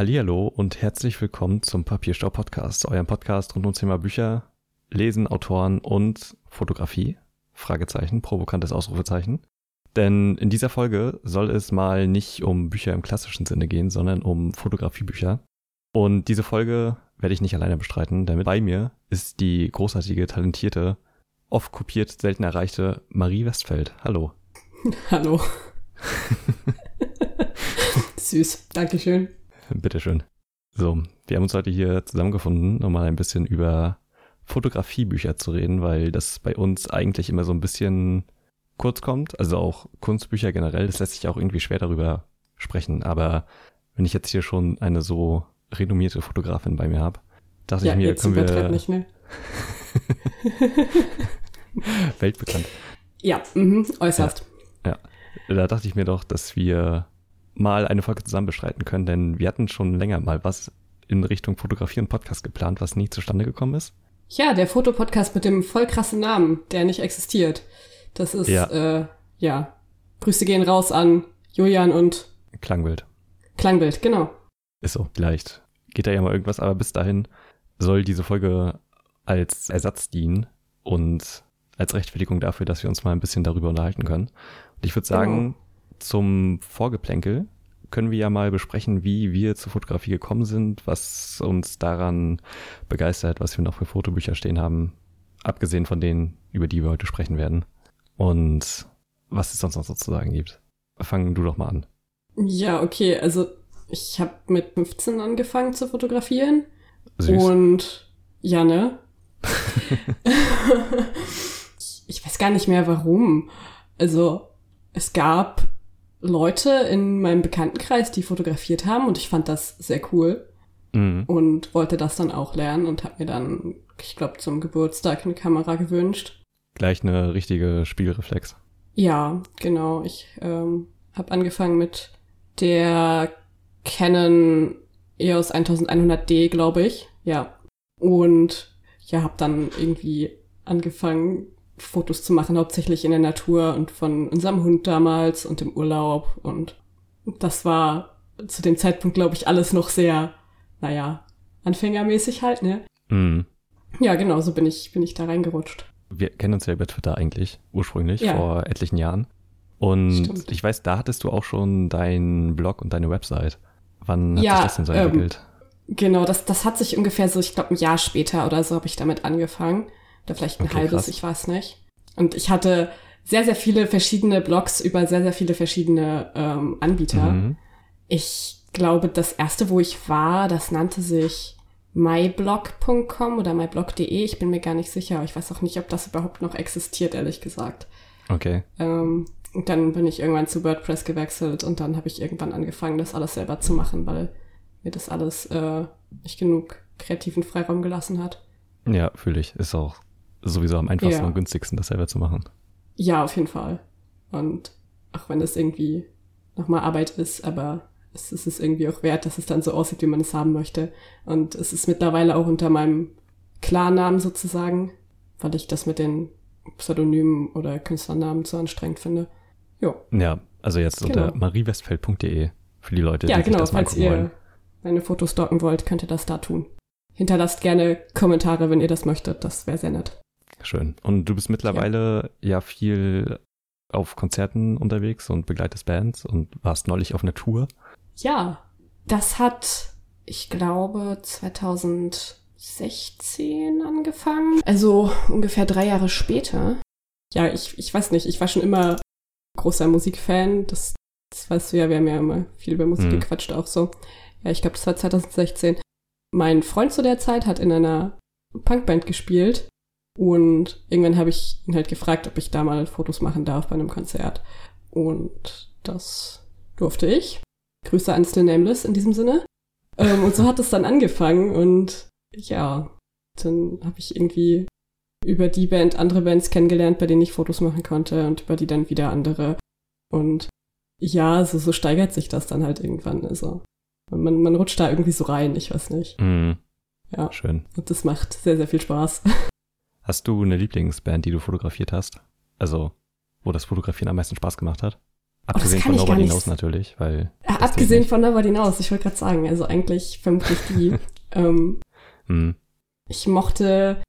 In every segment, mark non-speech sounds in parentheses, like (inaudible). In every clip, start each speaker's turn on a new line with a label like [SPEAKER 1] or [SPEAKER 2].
[SPEAKER 1] Hallihallo und herzlich willkommen zum Papierstau Podcast, eurem Podcast rund ums Thema Bücher, Lesen, Autoren und Fotografie. Fragezeichen, provokantes Ausrufezeichen. Denn in dieser Folge soll es mal nicht um Bücher im klassischen Sinne gehen, sondern um Fotografiebücher. Und diese Folge werde ich nicht alleine bestreiten, denn bei mir ist die großartige, talentierte, oft kopiert, selten erreichte Marie Westfeld. Hallo. (laughs)
[SPEAKER 2] Hallo. (laughs) Süß, Dankeschön. (laughs)
[SPEAKER 1] Bitteschön. So, wir haben uns heute hier zusammengefunden, um mal ein bisschen über Fotografiebücher zu reden, weil das bei uns eigentlich immer so ein bisschen kurz kommt. Also auch Kunstbücher generell, das lässt sich auch irgendwie schwer darüber sprechen. Aber wenn ich jetzt hier schon eine so renommierte Fotografin bei mir habe, dachte
[SPEAKER 2] ja,
[SPEAKER 1] ich mir,
[SPEAKER 2] jetzt
[SPEAKER 1] können wir.
[SPEAKER 2] Nicht mehr. (laughs)
[SPEAKER 1] Weltbekannt.
[SPEAKER 2] Ja, mhm, äußerst.
[SPEAKER 1] Ja, ja, da dachte ich mir doch, dass wir mal eine Folge zusammen bestreiten können, denn wir hatten schon länger mal was in Richtung Fotografie und Podcast geplant, was nie zustande gekommen ist.
[SPEAKER 2] Ja, der Fotopodcast mit dem voll krassen Namen, der nicht existiert. Das ist, ja, äh, ja. Grüße gehen raus an Julian und
[SPEAKER 1] Klangbild.
[SPEAKER 2] Klangbild, genau.
[SPEAKER 1] Ist so, vielleicht geht da ja mal irgendwas, aber bis dahin soll diese Folge als Ersatz dienen und als Rechtfertigung dafür, dass wir uns mal ein bisschen darüber unterhalten können. Und ich würde sagen, genau. Zum Vorgeplänkel können wir ja mal besprechen, wie wir zur Fotografie gekommen sind, was uns daran begeistert, was wir noch für Fotobücher stehen haben, abgesehen von denen, über die wir heute sprechen werden. Und was es sonst noch sozusagen gibt. Fang du doch mal an.
[SPEAKER 2] Ja, okay, also ich habe mit 15 angefangen zu fotografieren.
[SPEAKER 1] Süß.
[SPEAKER 2] Und ja, ne? (laughs) (laughs) ich weiß gar nicht mehr warum. Also es gab Leute in meinem Bekanntenkreis, die fotografiert haben und ich fand das sehr cool
[SPEAKER 1] mhm.
[SPEAKER 2] und wollte das dann auch lernen und habe mir dann, ich glaube, zum Geburtstag eine Kamera gewünscht.
[SPEAKER 1] Gleich eine richtige Spiegelreflex.
[SPEAKER 2] Ja, genau. Ich ähm, habe angefangen mit der Canon EOS 1100D, glaube ich. Ja. Und ja, habe dann irgendwie angefangen, Fotos zu machen, hauptsächlich in der Natur und von unserem Hund damals und im Urlaub. Und das war zu dem Zeitpunkt, glaube ich, alles noch sehr, naja, anfängermäßig halt, ne?
[SPEAKER 1] Mhm.
[SPEAKER 2] Ja, genau, so bin ich, bin ich da reingerutscht.
[SPEAKER 1] Wir kennen uns ja über Twitter eigentlich, ursprünglich,
[SPEAKER 2] ja.
[SPEAKER 1] vor etlichen Jahren. Und
[SPEAKER 2] Stimmt.
[SPEAKER 1] ich weiß, da hattest du auch schon deinen Blog und deine Website. Wann hat
[SPEAKER 2] Ja,
[SPEAKER 1] sich das denn so
[SPEAKER 2] ähm,
[SPEAKER 1] entwickelt?
[SPEAKER 2] Genau, das, das hat sich ungefähr so, ich glaube, ein Jahr später oder so habe ich damit angefangen. Oder vielleicht ein
[SPEAKER 1] Okay,
[SPEAKER 2] halbes,
[SPEAKER 1] krass.
[SPEAKER 2] ich weiß nicht. Und ich hatte sehr, sehr viele verschiedene Blogs über sehr, sehr viele verschiedene ähm, Anbieter.
[SPEAKER 1] Mhm.
[SPEAKER 2] Ich glaube, das erste, wo ich war, das nannte sich myblog.com oder myblog.de. Ich bin mir gar nicht sicher. Ich weiß auch nicht, ob das überhaupt noch existiert, ehrlich gesagt.
[SPEAKER 1] Okay.
[SPEAKER 2] Ähm, und dann bin ich irgendwann zu WordPress gewechselt und dann habe ich irgendwann angefangen, das alles selber zu machen, weil mir das alles äh, nicht genug kreativen Freiraum gelassen hat.
[SPEAKER 1] Ja, fühle ich. Ist auch sowieso am einfachsten
[SPEAKER 2] Ja.
[SPEAKER 1] und günstigsten, das selber zu machen.
[SPEAKER 2] Ja, auf jeden Fall. Und auch wenn es irgendwie nochmal Arbeit ist, aber es ist es irgendwie auch wert, dass es dann so aussieht, wie man es haben möchte. Und es ist mittlerweile auch unter meinem Klarnamen sozusagen, weil ich das mit den Pseudonymen oder Künstlernamen zu anstrengend finde. Jo.
[SPEAKER 1] Ja, also jetzt unter
[SPEAKER 2] Genau.
[SPEAKER 1] mariewestfeld.de für die Leute,
[SPEAKER 2] Ja,
[SPEAKER 1] die sich
[SPEAKER 2] genau,
[SPEAKER 1] das mal
[SPEAKER 2] falls
[SPEAKER 1] angucken
[SPEAKER 2] ihr
[SPEAKER 1] wollen.
[SPEAKER 2] meine Fotos stalken wollt, könnt ihr das da tun. Hinterlasst gerne Kommentare, wenn ihr das möchtet. Das wäre sehr nett.
[SPEAKER 1] Schön. Und du bist mittlerweile ja. viel auf Konzerten unterwegs und begleitest Bands und warst neulich auf einer Tour.
[SPEAKER 2] Ja, das hat, ich glaube, 2016 angefangen. Also ungefähr drei Jahre später. Ja, ich, ich weiß nicht, ich war schon immer großer Musikfan. Das, das weißt du ja, wir haben ja immer viel über Musik
[SPEAKER 1] Mhm.
[SPEAKER 2] gequatscht auch so. Ja, ich glaube, das war 2016. Mein Freund zu der Zeit hat in einer Punkband gespielt. Und irgendwann habe ich ihn halt gefragt, ob ich da mal Fotos machen darf bei einem Konzert. Und das durfte ich. Grüße an Still Nameless in diesem Sinne. Ähm, und so hat es dann angefangen und ja, dann habe ich irgendwie über die Band andere Bands kennengelernt, bei denen ich Fotos machen konnte und über die dann wieder andere. Und ja, so, so steigert sich das dann halt irgendwann. Also man, man rutscht da irgendwie so rein, ich weiß nicht.
[SPEAKER 1] Mhm.
[SPEAKER 2] Ja,
[SPEAKER 1] Schön.
[SPEAKER 2] und das macht sehr, sehr viel Spaß.
[SPEAKER 1] Hast du eine Lieblingsband, die du fotografiert hast? Also, wo das Fotografieren am meisten Spaß gemacht hat? Abgesehen von Nobody Knows natürlich, weil.
[SPEAKER 2] Ja, abgesehen von Nobody Knows, ich wollte gerade sagen, also eigentlich vermutlich die. (laughs) ähm, hm. Ich mochte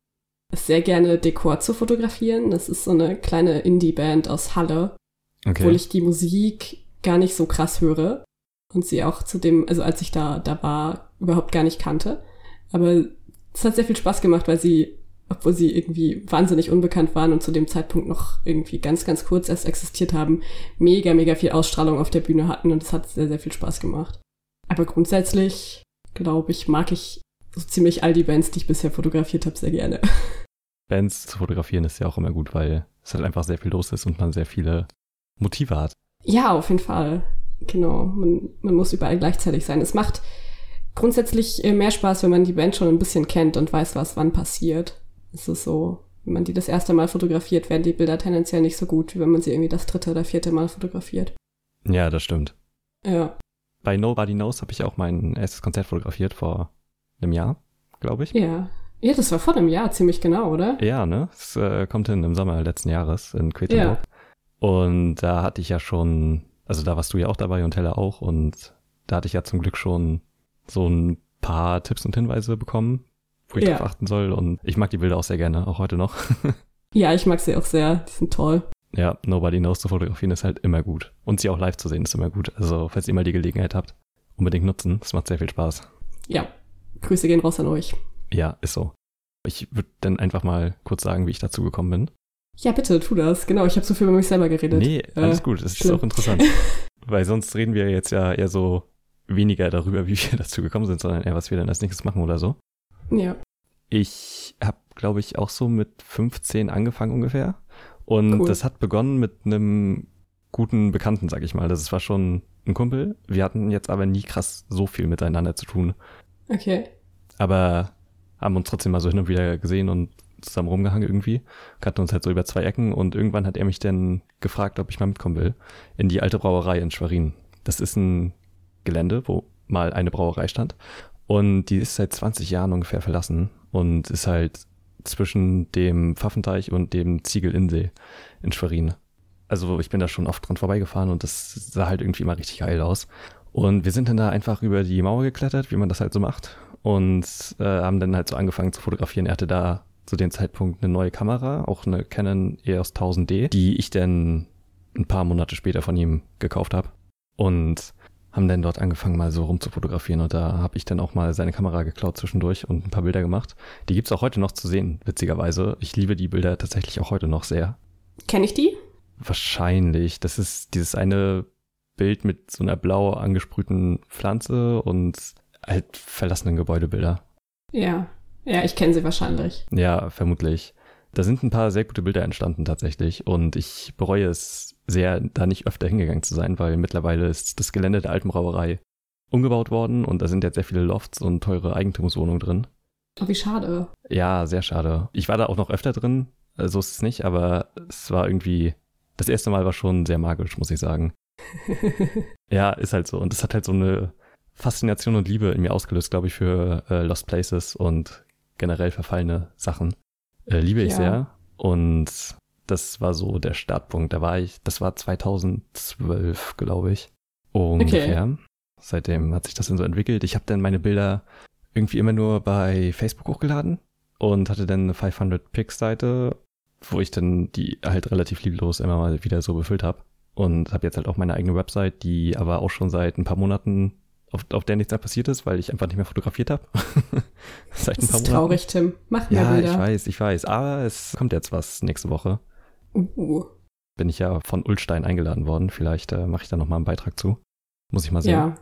[SPEAKER 2] es sehr gerne, Dekor zu fotografieren. Das ist so eine kleine Indie-Band aus Halle, okay. obwohl ich die Musik gar nicht so krass höre und sie auch zu dem, also als ich da, da war, überhaupt gar nicht kannte. Aber es hat sehr viel Spaß gemacht, weil sie obwohl sie irgendwie wahnsinnig unbekannt waren und zu dem Zeitpunkt noch irgendwie ganz, ganz kurz erst existiert haben, mega, mega viel Ausstrahlung auf der Bühne hatten und es hat sehr, sehr viel Spaß gemacht. Aber grundsätzlich, glaube ich, mag ich so ziemlich all die Bands, die ich bisher fotografiert habe, sehr gerne. (laughs)
[SPEAKER 1] Bands zu fotografieren ist ja auch immer gut, weil es halt einfach sehr viel los ist und man sehr viele Motive hat.
[SPEAKER 2] Ja, auf jeden Fall. Genau. Man, man muss überall gleichzeitig sein. Es macht grundsätzlich äh, mehr Spaß, wenn man die Band schon ein bisschen kennt und weiß, was wann passiert ist es so, wenn man die das erste Mal fotografiert, werden die Bilder tendenziell nicht so gut, wie wenn man sie irgendwie das dritte oder vierte Mal fotografiert.
[SPEAKER 1] Ja, das stimmt.
[SPEAKER 2] Ja.
[SPEAKER 1] Bei Nobody Knows habe ich auch mein erstes Konzert fotografiert vor einem Jahr, glaube ich.
[SPEAKER 2] Ja. Ja, das war vor einem Jahr ziemlich genau, oder?
[SPEAKER 1] Ja, ne? Es äh, kommt hin im Sommer letzten Jahres in Quedlinburg. Ja. Und da hatte ich ja schon, also da warst du ja auch dabei und Helle auch und da hatte ich ja zum Glück schon so ein paar Tipps und Hinweise bekommen, wo ich ja. drauf achten soll. Und ich mag die Bilder auch sehr gerne, auch heute noch. (laughs)
[SPEAKER 2] ja, ich mag sie auch sehr. Die sind toll.
[SPEAKER 1] Ja, Nobody Knows zu fotografieren ist halt immer gut. Und sie auch live zu sehen ist immer gut. Also, falls ihr mal die Gelegenheit habt, unbedingt nutzen. Das macht sehr viel Spaß.
[SPEAKER 2] Ja, Grüße gehen raus an euch.
[SPEAKER 1] Ja, ist so. Ich würde dann einfach mal kurz sagen, wie ich dazu gekommen bin.
[SPEAKER 2] Ja, bitte, tu das. Genau, ich habe so viel über mich selber geredet.
[SPEAKER 1] Nee, alles äh, gut. Das schlimm. ist auch interessant. (laughs) Weil sonst reden wir jetzt ja eher so weniger darüber, wie wir (laughs) dazu gekommen sind, sondern eher, was wir dann als nächstes machen oder so.
[SPEAKER 2] Ja.
[SPEAKER 1] Ich habe, glaube ich, auch so mit 15 angefangen ungefähr. Und cool. das hat begonnen mit einem guten Bekannten, sag ich mal. Das war schon ein Kumpel. Wir hatten jetzt aber nie krass so viel miteinander zu tun.
[SPEAKER 2] Okay.
[SPEAKER 1] Aber haben uns trotzdem mal so hin und wieder gesehen und zusammen rumgehangen irgendwie. Kannten uns halt so über zwei Ecken und irgendwann hat er mich dann gefragt, ob ich mal mitkommen will. In die alte Brauerei in Schwerin. Das ist ein Gelände, wo mal eine Brauerei stand. Und die ist seit 20 Jahren ungefähr verlassen und ist halt zwischen dem Pfaffenteich und dem Ziegelinsee in Schwerin. Also ich bin da schon oft dran vorbeigefahren und das sah halt irgendwie immer richtig geil aus. Und wir sind dann da einfach über die Mauer geklettert, wie man das halt so macht. Und äh, haben dann halt so angefangen zu fotografieren. Er hatte da zu dem Zeitpunkt eine neue Kamera, auch eine Canon EOS 1000D, die ich dann ein paar Monate später von ihm gekauft habe. Und haben dann dort angefangen, mal so rumzufotografieren und da habe ich dann auch mal seine Kamera geklaut zwischendurch und ein paar Bilder gemacht. Die gibt's auch heute noch zu sehen, witzigerweise. Ich liebe die Bilder tatsächlich auch heute noch sehr.
[SPEAKER 2] Kenne ich die?
[SPEAKER 1] Wahrscheinlich. Das ist dieses eine Bild mit so einer blau angesprühten Pflanze und halt verlassenen Gebäudebilder.
[SPEAKER 2] Ja, ja, ich kenne sie wahrscheinlich.
[SPEAKER 1] Ja, vermutlich. Da sind ein paar sehr gute Bilder entstanden tatsächlich und ich bereue es sehr, da nicht öfter hingegangen zu sein, weil mittlerweile ist das Gelände der alten Brauerei umgebaut worden und da sind jetzt sehr viele Lofts und teure Eigentumswohnungen drin.
[SPEAKER 2] Oh, wie schade.
[SPEAKER 1] Ja, sehr schade. Ich war da auch noch öfter drin, so also ist es nicht, aber es war irgendwie, das erste Mal war schon sehr magisch, muss ich sagen. (laughs) ja, ist halt so. Und es hat halt so eine Faszination und Liebe in mir ausgelöst, glaube ich, für äh, Lost Places und generell verfallene Sachen. Äh, liebe ich ja. sehr. Und das war so der Startpunkt. Da war ich, das war 2012, glaube ich. Ungefähr. Okay. Seitdem hat sich das dann so entwickelt. Ich habe dann meine Bilder irgendwie immer nur bei Facebook hochgeladen und hatte dann eine 500 Pix Seite, wo ich dann die halt relativ lieblos immer mal wieder so befüllt habe und habe jetzt halt auch meine eigene Website, die aber auch schon seit ein paar Monaten auf, auf der nichts mehr passiert ist, weil ich einfach nicht mehr fotografiert habe. (laughs)
[SPEAKER 2] Seit ein das paar ist Monaten. traurig, Tim. Mach
[SPEAKER 1] mehr
[SPEAKER 2] ja,
[SPEAKER 1] Bilder. ich weiß, ich weiß. Aber es kommt jetzt was nächste Woche.
[SPEAKER 2] Uh.
[SPEAKER 1] Bin ich ja von Ulstein eingeladen worden. Vielleicht äh, mache ich da nochmal einen Beitrag zu. Muss ich mal sehen.
[SPEAKER 2] Ja.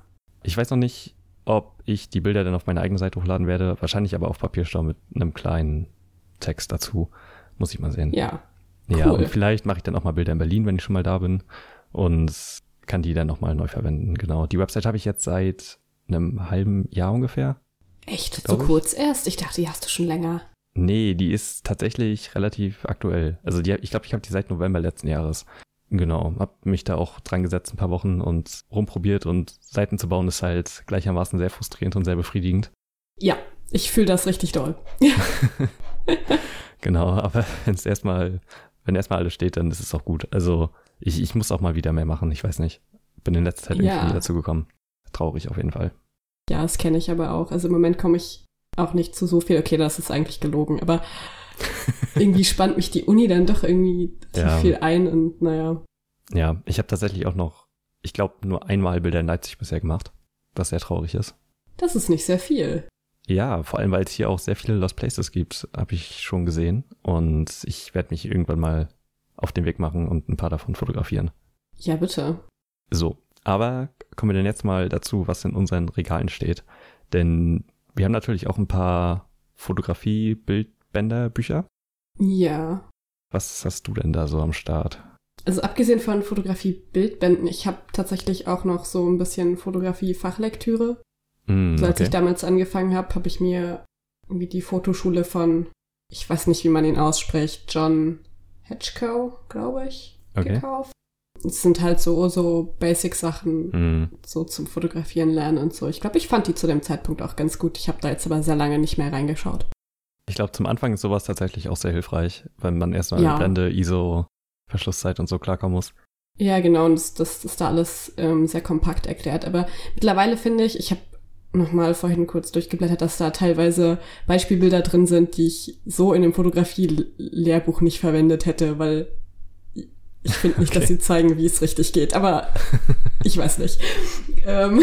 [SPEAKER 1] Ich weiß noch nicht, ob ich die Bilder dann auf meine eigene Seite hochladen werde. Wahrscheinlich aber auf Papierstau mit einem kleinen Text dazu. Muss ich mal sehen.
[SPEAKER 2] Ja.
[SPEAKER 1] Ja, cool. und vielleicht mache ich dann auch mal Bilder in Berlin, wenn ich schon mal da bin. Und kann die dann nochmal neu verwenden. Genau. Die Website habe ich jetzt seit einem halben Jahr ungefähr.
[SPEAKER 2] Echt? So kurz erst? Ich dachte, die hast du schon länger.
[SPEAKER 1] Nee, die ist tatsächlich relativ aktuell. Also die, ich glaube, ich habe die seit November letzten Jahres. Genau, hab mich da auch dran gesetzt ein paar Wochen und rumprobiert und Seiten zu bauen ist halt gleichermaßen sehr frustrierend und sehr befriedigend.
[SPEAKER 2] Ja, ich fühle das richtig doll. (laughs) (laughs)
[SPEAKER 1] genau, aber wenn es erstmal, wenn erstmal alles steht, dann ist es auch gut. Also Ich, ich muss auch mal wieder mehr machen, ich weiß nicht. Bin in letzter Zeit irgendwie
[SPEAKER 2] Ja.
[SPEAKER 1] dazu gekommen. Traurig auf jeden Fall.
[SPEAKER 2] Ja, das kenne ich aber auch. Also im Moment komme ich auch nicht zu so viel. Okay, das ist eigentlich gelogen, aber irgendwie (laughs) spannt mich die Uni dann doch irgendwie zu
[SPEAKER 1] Ja.
[SPEAKER 2] viel ein und naja.
[SPEAKER 1] Ja, ich habe tatsächlich auch noch, ich glaube, nur einmal Bilder in Leipzig bisher gemacht, was sehr traurig ist.
[SPEAKER 2] Das ist nicht sehr viel.
[SPEAKER 1] Ja, vor allem, weil es hier auch sehr viele Lost Places gibt, habe ich schon gesehen. Und ich werde mich irgendwann mal auf den Weg machen und ein paar davon fotografieren.
[SPEAKER 2] Ja, bitte.
[SPEAKER 1] So, aber kommen wir denn jetzt mal dazu, was in unseren Regalen steht. Denn wir haben natürlich auch ein paar Fotografie, Bildbänder, Bücher.
[SPEAKER 2] Ja.
[SPEAKER 1] Was hast du denn da so am Start?
[SPEAKER 2] Also abgesehen von Fotografie-Bildbänden, ich habe tatsächlich auch noch so ein bisschen Fotografie-Fachlektüre.
[SPEAKER 1] Hm,
[SPEAKER 2] So, als
[SPEAKER 1] okay.
[SPEAKER 2] ich damals angefangen habe, habe ich mir irgendwie die Fotoschule von, ich weiß nicht, wie man ihn ausspricht, John Hedgecoe, glaube ich,
[SPEAKER 1] Okay.
[SPEAKER 2] gekauft. Es sind halt so, so Basic-Sachen,
[SPEAKER 1] Hm,
[SPEAKER 2] so zum Fotografieren lernen und so. Ich glaube, ich fand die zu dem Zeitpunkt auch ganz gut. Ich habe da jetzt aber sehr lange nicht mehr reingeschaut.
[SPEAKER 1] Ich glaube, zum Anfang ist sowas tatsächlich auch sehr hilfreich, weil man erstmal
[SPEAKER 2] Ja.
[SPEAKER 1] mit Blende, ISO, Verschlusszeit und so klarkommen muss.
[SPEAKER 2] Ja, genau, und das, das ist da alles ähm, sehr kompakt erklärt. Aber mittlerweile finde ich, ich habe nochmal vorhin kurz durchgeblättert, dass da teilweise Beispielbilder drin sind, die ich so in dem Fotografie-Lehrbuch nicht verwendet hätte, weil ich finde nicht, dass
[SPEAKER 1] Okay.
[SPEAKER 2] sie zeigen, wie es richtig geht. Aber (laughs) ich weiß nicht. ähm,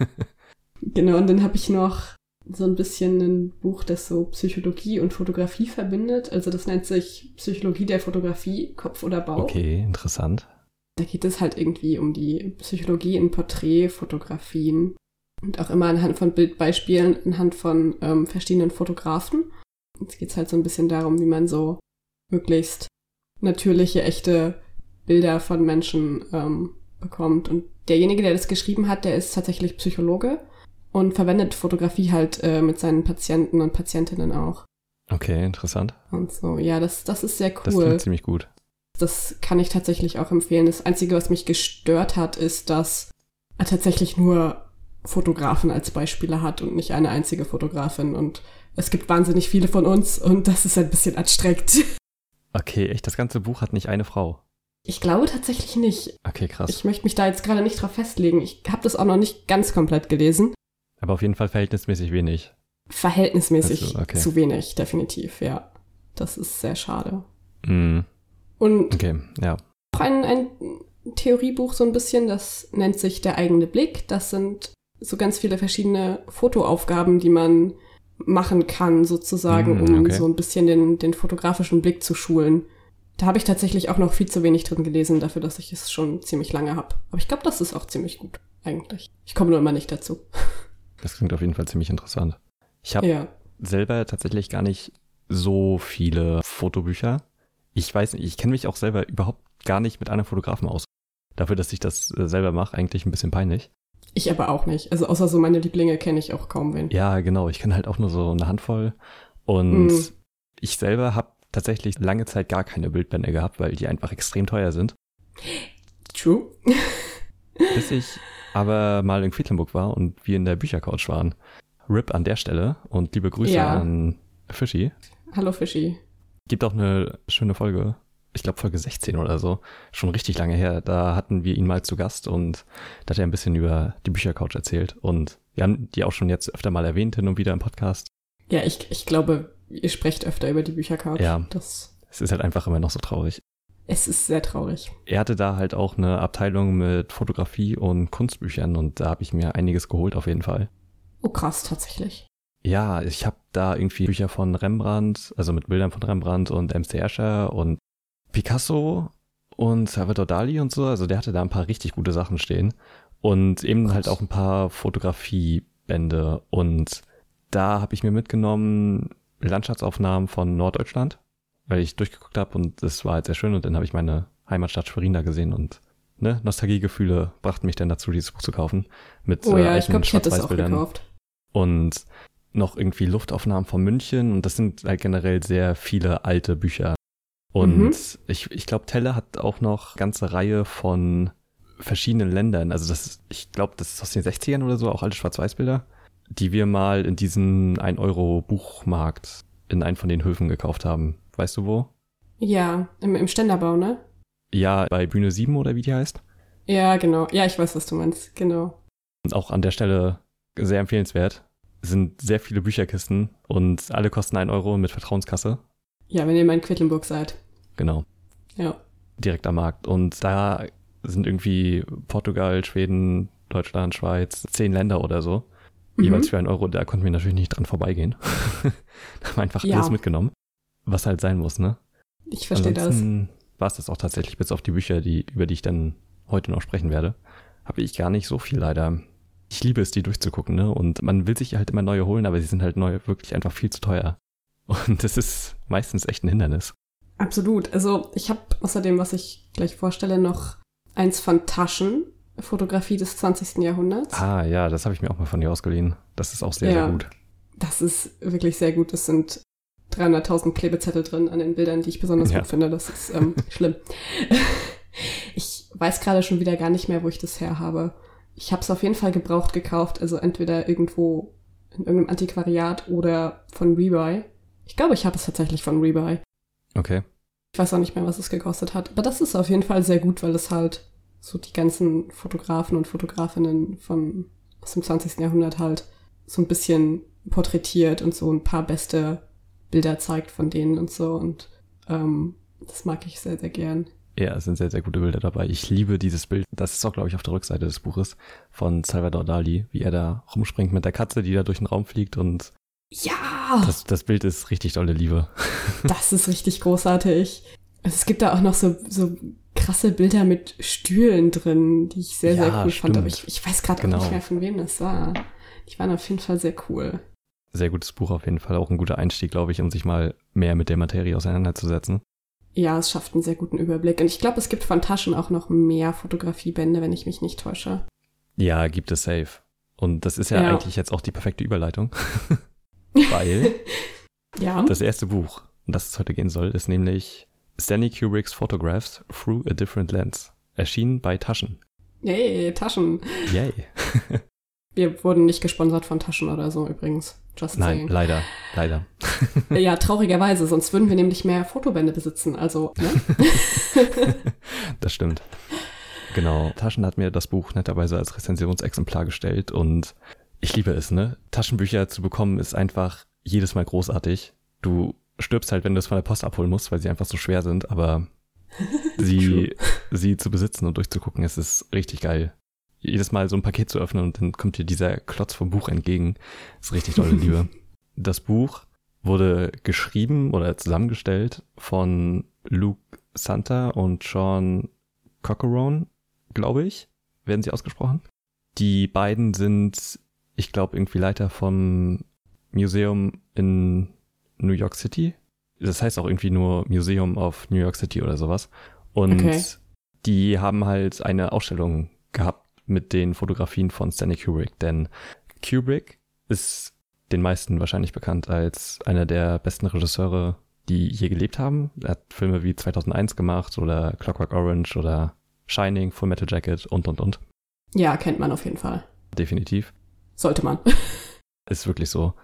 [SPEAKER 2] (laughs) genau, und dann habe ich noch so ein bisschen ein Buch, das so Psychologie und Fotografie verbindet. Also das nennt sich Psychologie der Fotografie, Kopf oder Bauch.
[SPEAKER 1] Okay, interessant.
[SPEAKER 2] Da geht es halt irgendwie um die Psychologie in Porträtfotografien und auch immer anhand von Bildbeispielen, anhand von ähm, verschiedenen Fotografen. Jetzt geht es halt so ein bisschen darum, wie man so möglichst natürliche, echte Bilder von Menschen ähm, bekommt. Und derjenige, der das geschrieben hat, der ist tatsächlich Psychologe und verwendet Fotografie halt äh, mit seinen Patienten und Patientinnen auch.
[SPEAKER 1] Okay, interessant.
[SPEAKER 2] Und so, ja, das, das ist sehr
[SPEAKER 1] Das
[SPEAKER 2] cool.
[SPEAKER 1] klingt ziemlich gut.
[SPEAKER 2] Das kann ich tatsächlich auch empfehlen. Das Einzige, was mich gestört hat, ist, dass er tatsächlich nur Fotografen als Beispiele hat und nicht eine einzige Fotografin. Und es gibt wahnsinnig viele von uns und das ist ein bisschen anstrengend. (laughs)
[SPEAKER 1] Okay, echt, das ganze Buch hat nicht eine Frau.
[SPEAKER 2] Ich glaube tatsächlich nicht.
[SPEAKER 1] Okay, krass.
[SPEAKER 2] Ich möchte mich da jetzt gerade nicht drauf festlegen. Ich habe das auch noch nicht ganz komplett gelesen.
[SPEAKER 1] Aber auf jeden Fall verhältnismäßig wenig.
[SPEAKER 2] Verhältnismäßig
[SPEAKER 1] Also, okay.
[SPEAKER 2] zu wenig, definitiv, ja. Das ist sehr schade.
[SPEAKER 1] Mm,
[SPEAKER 2] Und
[SPEAKER 1] okay, ja.
[SPEAKER 2] auch ein, ein Theoriebuch so ein bisschen, das nennt sich Der eigene Blick. Das sind so ganz viele verschiedene Fotoaufgaben, die man machen kann, sozusagen,
[SPEAKER 1] Mm,
[SPEAKER 2] um
[SPEAKER 1] okay.
[SPEAKER 2] so ein bisschen den, den fotografischen Blick zu schulen. Da habe ich tatsächlich auch noch viel zu wenig drin gelesen, dafür, dass ich es schon ziemlich lange habe. Aber ich glaube, das ist auch ziemlich gut, eigentlich. Ich komme nur immer nicht dazu. (laughs)
[SPEAKER 1] Das klingt auf jeden Fall ziemlich interessant. Ich habe
[SPEAKER 2] Ja.
[SPEAKER 1] selber tatsächlich gar nicht so viele Fotobücher. Ich weiß nicht, ich kenne mich auch selber überhaupt gar nicht mit einem Fotografen aus. Dafür, dass ich das äh, selber mache, eigentlich ein bisschen peinlich.
[SPEAKER 2] Ich aber auch nicht. Also außer so meine Lieblinge kenne ich auch kaum wen.
[SPEAKER 1] Ja, genau. Ich kenne halt auch nur so eine Handvoll. Und
[SPEAKER 2] Mm.
[SPEAKER 1] ich selber habe tatsächlich lange Zeit gar keine Bildbände gehabt, weil die einfach extrem teuer sind.
[SPEAKER 2] True. (laughs)
[SPEAKER 1] Bis ich aber mal in Quedlinburg war und wir in der Büchercouch waren. RIP an der Stelle und liebe Grüße
[SPEAKER 2] Ja.
[SPEAKER 1] an Fischi.
[SPEAKER 2] Hallo Fischi.
[SPEAKER 1] Gibt auch eine schöne Folge. Ich glaube Folge 16 oder so. Schon richtig lange her. Da hatten wir ihn mal zu Gast und da hat er ein bisschen über die Büchercouch erzählt. Und wir haben die auch schon jetzt öfter mal erwähnt hin und wieder im Podcast.
[SPEAKER 2] Ja, ich, ich glaube, ihr sprecht öfter über die Büchercouch.
[SPEAKER 1] Ja.
[SPEAKER 2] Das,
[SPEAKER 1] Es ist halt einfach immer noch so traurig.
[SPEAKER 2] es ist sehr traurig.
[SPEAKER 1] Er hatte da halt auch eine Abteilung mit Fotografie und Kunstbüchern und da habe ich mir einiges geholt auf jeden Fall.
[SPEAKER 2] Oh krass, tatsächlich.
[SPEAKER 1] Ja, ich habe da irgendwie Bücher von Rembrandt, also mit Bildern von Rembrandt und MC Escher und Picasso und Salvador Dali und so. Also der hatte da ein paar richtig gute Sachen stehen. Und eben
[SPEAKER 2] Krass.
[SPEAKER 1] halt auch ein paar Fotografiebände. Und da habe ich mir mitgenommen Landschaftsaufnahmen von Norddeutschland, weil ich durchgeguckt habe und es war halt sehr schön. Und dann habe ich meine Heimatstadt Schwerin da gesehen und ne, Nostalgiegefühle brachten mich dann dazu, dieses Buch zu kaufen. Mit
[SPEAKER 2] Oh
[SPEAKER 1] äh,
[SPEAKER 2] ja, ich glaube, ich hätte es auch
[SPEAKER 1] Schwarz-Weiß-Bildern
[SPEAKER 2] gekauft.
[SPEAKER 1] und noch irgendwie Luftaufnahmen von München und das sind halt generell sehr viele alte Bücher. Und
[SPEAKER 2] Mhm.
[SPEAKER 1] ich, ich glaube, Telle hat auch noch ganze Reihe von verschiedenen Ländern. Also das ich glaube, das ist aus den 60ern oder so, auch alte Schwarz-Weiß-Bilder, die wir mal in diesen 1-Euro-Buchmarkt in einen von den Höfen gekauft haben. Weißt du wo?
[SPEAKER 2] Ja, im, im Ständerbau, ne?
[SPEAKER 1] Ja, bei Bühne 7 oder wie die heißt.
[SPEAKER 2] Ja, genau. Ja, ich weiß, was du meinst. Genau.
[SPEAKER 1] Und auch an der Stelle sehr empfehlenswert. Es sind sehr viele Bücherkisten und alle kosten 1 Euro mit Vertrauenskasse.
[SPEAKER 2] Ja, wenn ihr mal in Quedlinburg seid.
[SPEAKER 1] Genau.
[SPEAKER 2] Ja.
[SPEAKER 1] Direkt am Markt. Und da sind irgendwie Portugal, Schweden, Deutschland, Schweiz, zehn Länder oder so.
[SPEAKER 2] Mhm.
[SPEAKER 1] Jeweils für einen Euro. Da konnten wir natürlich nicht dran vorbeigehen. (laughs) da haben einfach
[SPEAKER 2] Ja.
[SPEAKER 1] alles mitgenommen. Was halt sein muss, ne?
[SPEAKER 2] Ich verstehe das.
[SPEAKER 1] War es das auch tatsächlich, bis auf die Bücher, die, über die ich dann heute noch sprechen werde. Habe ich gar nicht so viel leider. Ich liebe es, die durchzugucken, ne? Und man will sich halt immer neue holen, aber sie sind halt neu wirklich einfach viel zu teuer. Und das ist meistens echt ein Hindernis.
[SPEAKER 2] Absolut. Also ich habe außerdem, was ich gleich vorstelle, noch eins von Taschen, Fotografie des 20. Jahrhunderts.
[SPEAKER 1] Ah, ja, das habe ich mir auch mal von dir ausgeliehen. Das ist auch sehr,
[SPEAKER 2] Ja.
[SPEAKER 1] sehr gut.
[SPEAKER 2] Das ist wirklich sehr gut. Es sind 300.000 Klebezettel drin an den Bildern, die ich besonders
[SPEAKER 1] Ja.
[SPEAKER 2] gut finde. Das ist ähm, (laughs) schlimm. Ich weiß gerade schon wieder gar nicht mehr, wo ich das her habe. Ich habe es auf jeden Fall gebraucht gekauft, also entweder irgendwo in irgendeinem Antiquariat oder von Rebuy. Ich glaube, ich habe es tatsächlich von Rebuy.
[SPEAKER 1] Okay.
[SPEAKER 2] Ich weiß auch nicht mehr, was es gekostet hat. Aber das ist auf jeden Fall sehr gut, weil es halt so die ganzen Fotografen und Fotografinnen von aus dem 20. Jahrhundert halt so ein bisschen porträtiert und so ein paar beste Bilder zeigt von denen und so. Und ähm, das mag ich sehr, sehr gern.
[SPEAKER 1] Ja, es sind sehr, sehr gute Bilder dabei. Ich liebe dieses Bild. Das ist auch, glaube ich, auf der Rückseite des Buches von Salvador Dali, wie er da rumspringt mit der Katze, die da durch den Raum fliegt. Und
[SPEAKER 2] Ja,
[SPEAKER 1] das, das Bild ist richtig dolle Liebe. (laughs)
[SPEAKER 2] das ist richtig großartig. Also es gibt da auch noch so, so krasse Bilder mit Stühlen drin, die ich sehr, sehr
[SPEAKER 1] Ja,
[SPEAKER 2] cool fand. Aber
[SPEAKER 1] stimmt.
[SPEAKER 2] ich, ich weiß gerade
[SPEAKER 1] Genau.
[SPEAKER 2] nicht mehr, von wem das war. Die waren auf jeden Fall sehr cool.
[SPEAKER 1] Sehr gutes Buch auf jeden Fall. Auch ein guter Einstieg, glaube ich, um sich mal mehr mit der Materie auseinanderzusetzen.
[SPEAKER 2] Ja, es schafft einen sehr guten Überblick. Und ich glaube, es gibt von Taschen auch noch mehr Fotografiebände, wenn ich mich nicht täusche.
[SPEAKER 1] Ja, gibt es safe. Und das ist ja,
[SPEAKER 2] Ja.
[SPEAKER 1] eigentlich jetzt auch die perfekte Überleitung. (laughs) Weil (laughs)
[SPEAKER 2] Ja.
[SPEAKER 1] das erste Buch, um das es heute gehen soll, ist nämlich Stanley Kubricks Photographs Through a Different Lens. Erschienen bei Taschen.
[SPEAKER 2] Yay, Taschen.
[SPEAKER 1] Yay. (laughs)
[SPEAKER 2] Wir wurden nicht gesponsert von Taschen oder so übrigens. Just
[SPEAKER 1] Nein,
[SPEAKER 2] saying.
[SPEAKER 1] leider, leider. (laughs)
[SPEAKER 2] Ja, traurigerweise, sonst würden wir nämlich mehr Fotobände besitzen. Also, ne?
[SPEAKER 1] das stimmt. Genau. Taschen hat mir das Buch netterweise als Rezensionsexemplar gestellt und ich liebe es, ne? Taschenbücher zu bekommen ist einfach jedes Mal großartig. Du stirbst halt, wenn du es von der Post abholen musst, weil sie einfach so schwer sind, aber (laughs) sie, sie zu besitzen und durchzugucken, es ist richtig geil. Jedes Mal so ein Paket zu öffnen und dann kommt dir dieser Klotz vom Buch entgegen. ist richtig tolle (laughs) Liebe. Das Buch wurde geschrieben oder zusammengestellt von Luke Santa und Sean Cockerone, glaube ich, werden sie ausgesprochen. Die beiden sind, ich glaube, irgendwie Leiter vom Museum in New York City. Das heißt auch irgendwie nur Museum of New York City oder sowas. Und
[SPEAKER 2] Okay.
[SPEAKER 1] die haben halt eine Ausstellung gehabt mit den Fotografien von Stanley Kubrick, denn Kubrick ist den meisten wahrscheinlich bekannt als einer der besten Regisseure, die je gelebt haben. Er hat Filme wie 2001 gemacht oder Clockwork Orange oder Shining, Full Metal Jacket und, und, und.
[SPEAKER 2] Ja, kennt man auf jeden Fall.
[SPEAKER 1] Definitiv.
[SPEAKER 2] Sollte man. (laughs)
[SPEAKER 1] Ist wirklich so.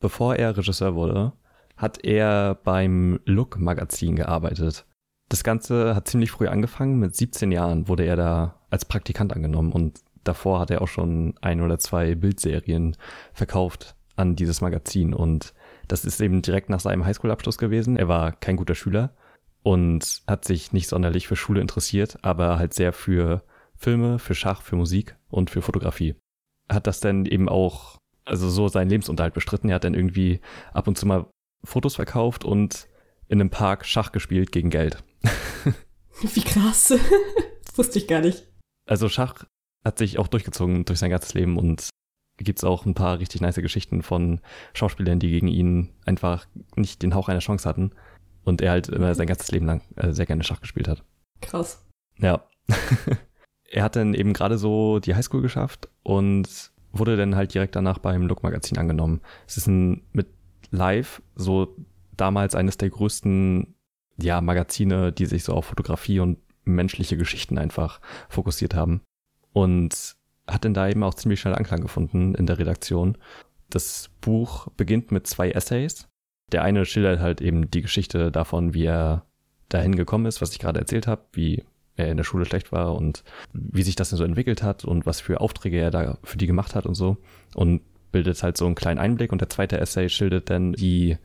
[SPEAKER 1] Bevor er Regisseur wurde, hat er beim Look Magazin gearbeitet. Das Ganze hat ziemlich früh angefangen. Mit 17 Jahren wurde er da als Praktikant angenommen und davor hat er auch schon ein oder zwei Bildserien verkauft an dieses Magazin und das ist eben direkt nach seinem Highschool-Abschluss gewesen. Er war kein guter Schüler und hat sich nicht sonderlich für Schule interessiert, aber halt sehr für Filme, für Schach, für Musik und für Fotografie. Hat das dann eben auch, also so seinen Lebensunterhalt bestritten. Er hat dann irgendwie ab und zu mal Fotos verkauft und in einem Park Schach gespielt gegen Geld. (laughs)
[SPEAKER 2] Wie krass. das (laughs) wusste ich gar nicht.
[SPEAKER 1] Also Schach hat sich auch durchgezogen durch sein ganzes Leben und gibt's auch ein paar richtig nice Geschichten von Schauspielern, die gegen ihn einfach nicht den Hauch einer Chance hatten und er halt immer sein ganzes Leben lang äh, sehr gerne Schach gespielt hat.
[SPEAKER 2] Krass.
[SPEAKER 1] Ja. (laughs) er hat dann eben gerade so die Highschool geschafft und wurde dann halt direkt danach beim Look Magazin angenommen. Es ist ein mit Live so damals eines der größten ja Magazine, die sich so auf Fotografie und menschliche Geschichten einfach fokussiert haben und hat dann da eben auch ziemlich schnell Anklang gefunden in der Redaktion. Das Buch beginnt mit zwei Essays. Der eine schildert halt eben die Geschichte davon, wie er dahin gekommen ist, was ich gerade erzählt habe, wie er in der Schule schlecht war und wie sich das denn so entwickelt hat und was für Aufträge er da für die gemacht hat und so. Und bildet halt so einen kleinen Einblick. Und der zweite Essay schildert dann die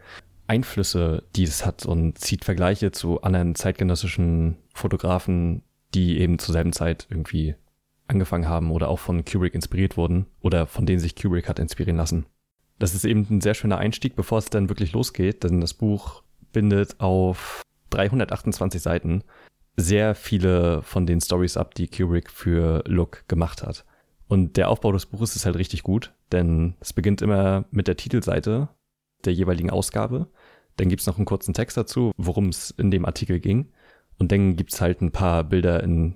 [SPEAKER 1] Einflüsse, die es hat und zieht Vergleiche zu anderen zeitgenössischen Fotografen, die eben zur selben Zeit irgendwie angefangen haben oder auch von Kubrick inspiriert wurden oder von denen sich Kubrick hat inspirieren lassen. Das ist eben ein sehr schöner Einstieg, bevor es dann wirklich losgeht, denn das Buch bindet auf 328 Seiten sehr viele von den Stories ab, die Kubrick für Look gemacht hat. Und der Aufbau des Buches ist halt richtig gut, denn es beginnt immer mit der Titelseite der jeweiligen Ausgabe. Dann gibt's noch einen kurzen Text dazu, worum es in dem Artikel ging. Und dann gibt's halt ein paar Bilder in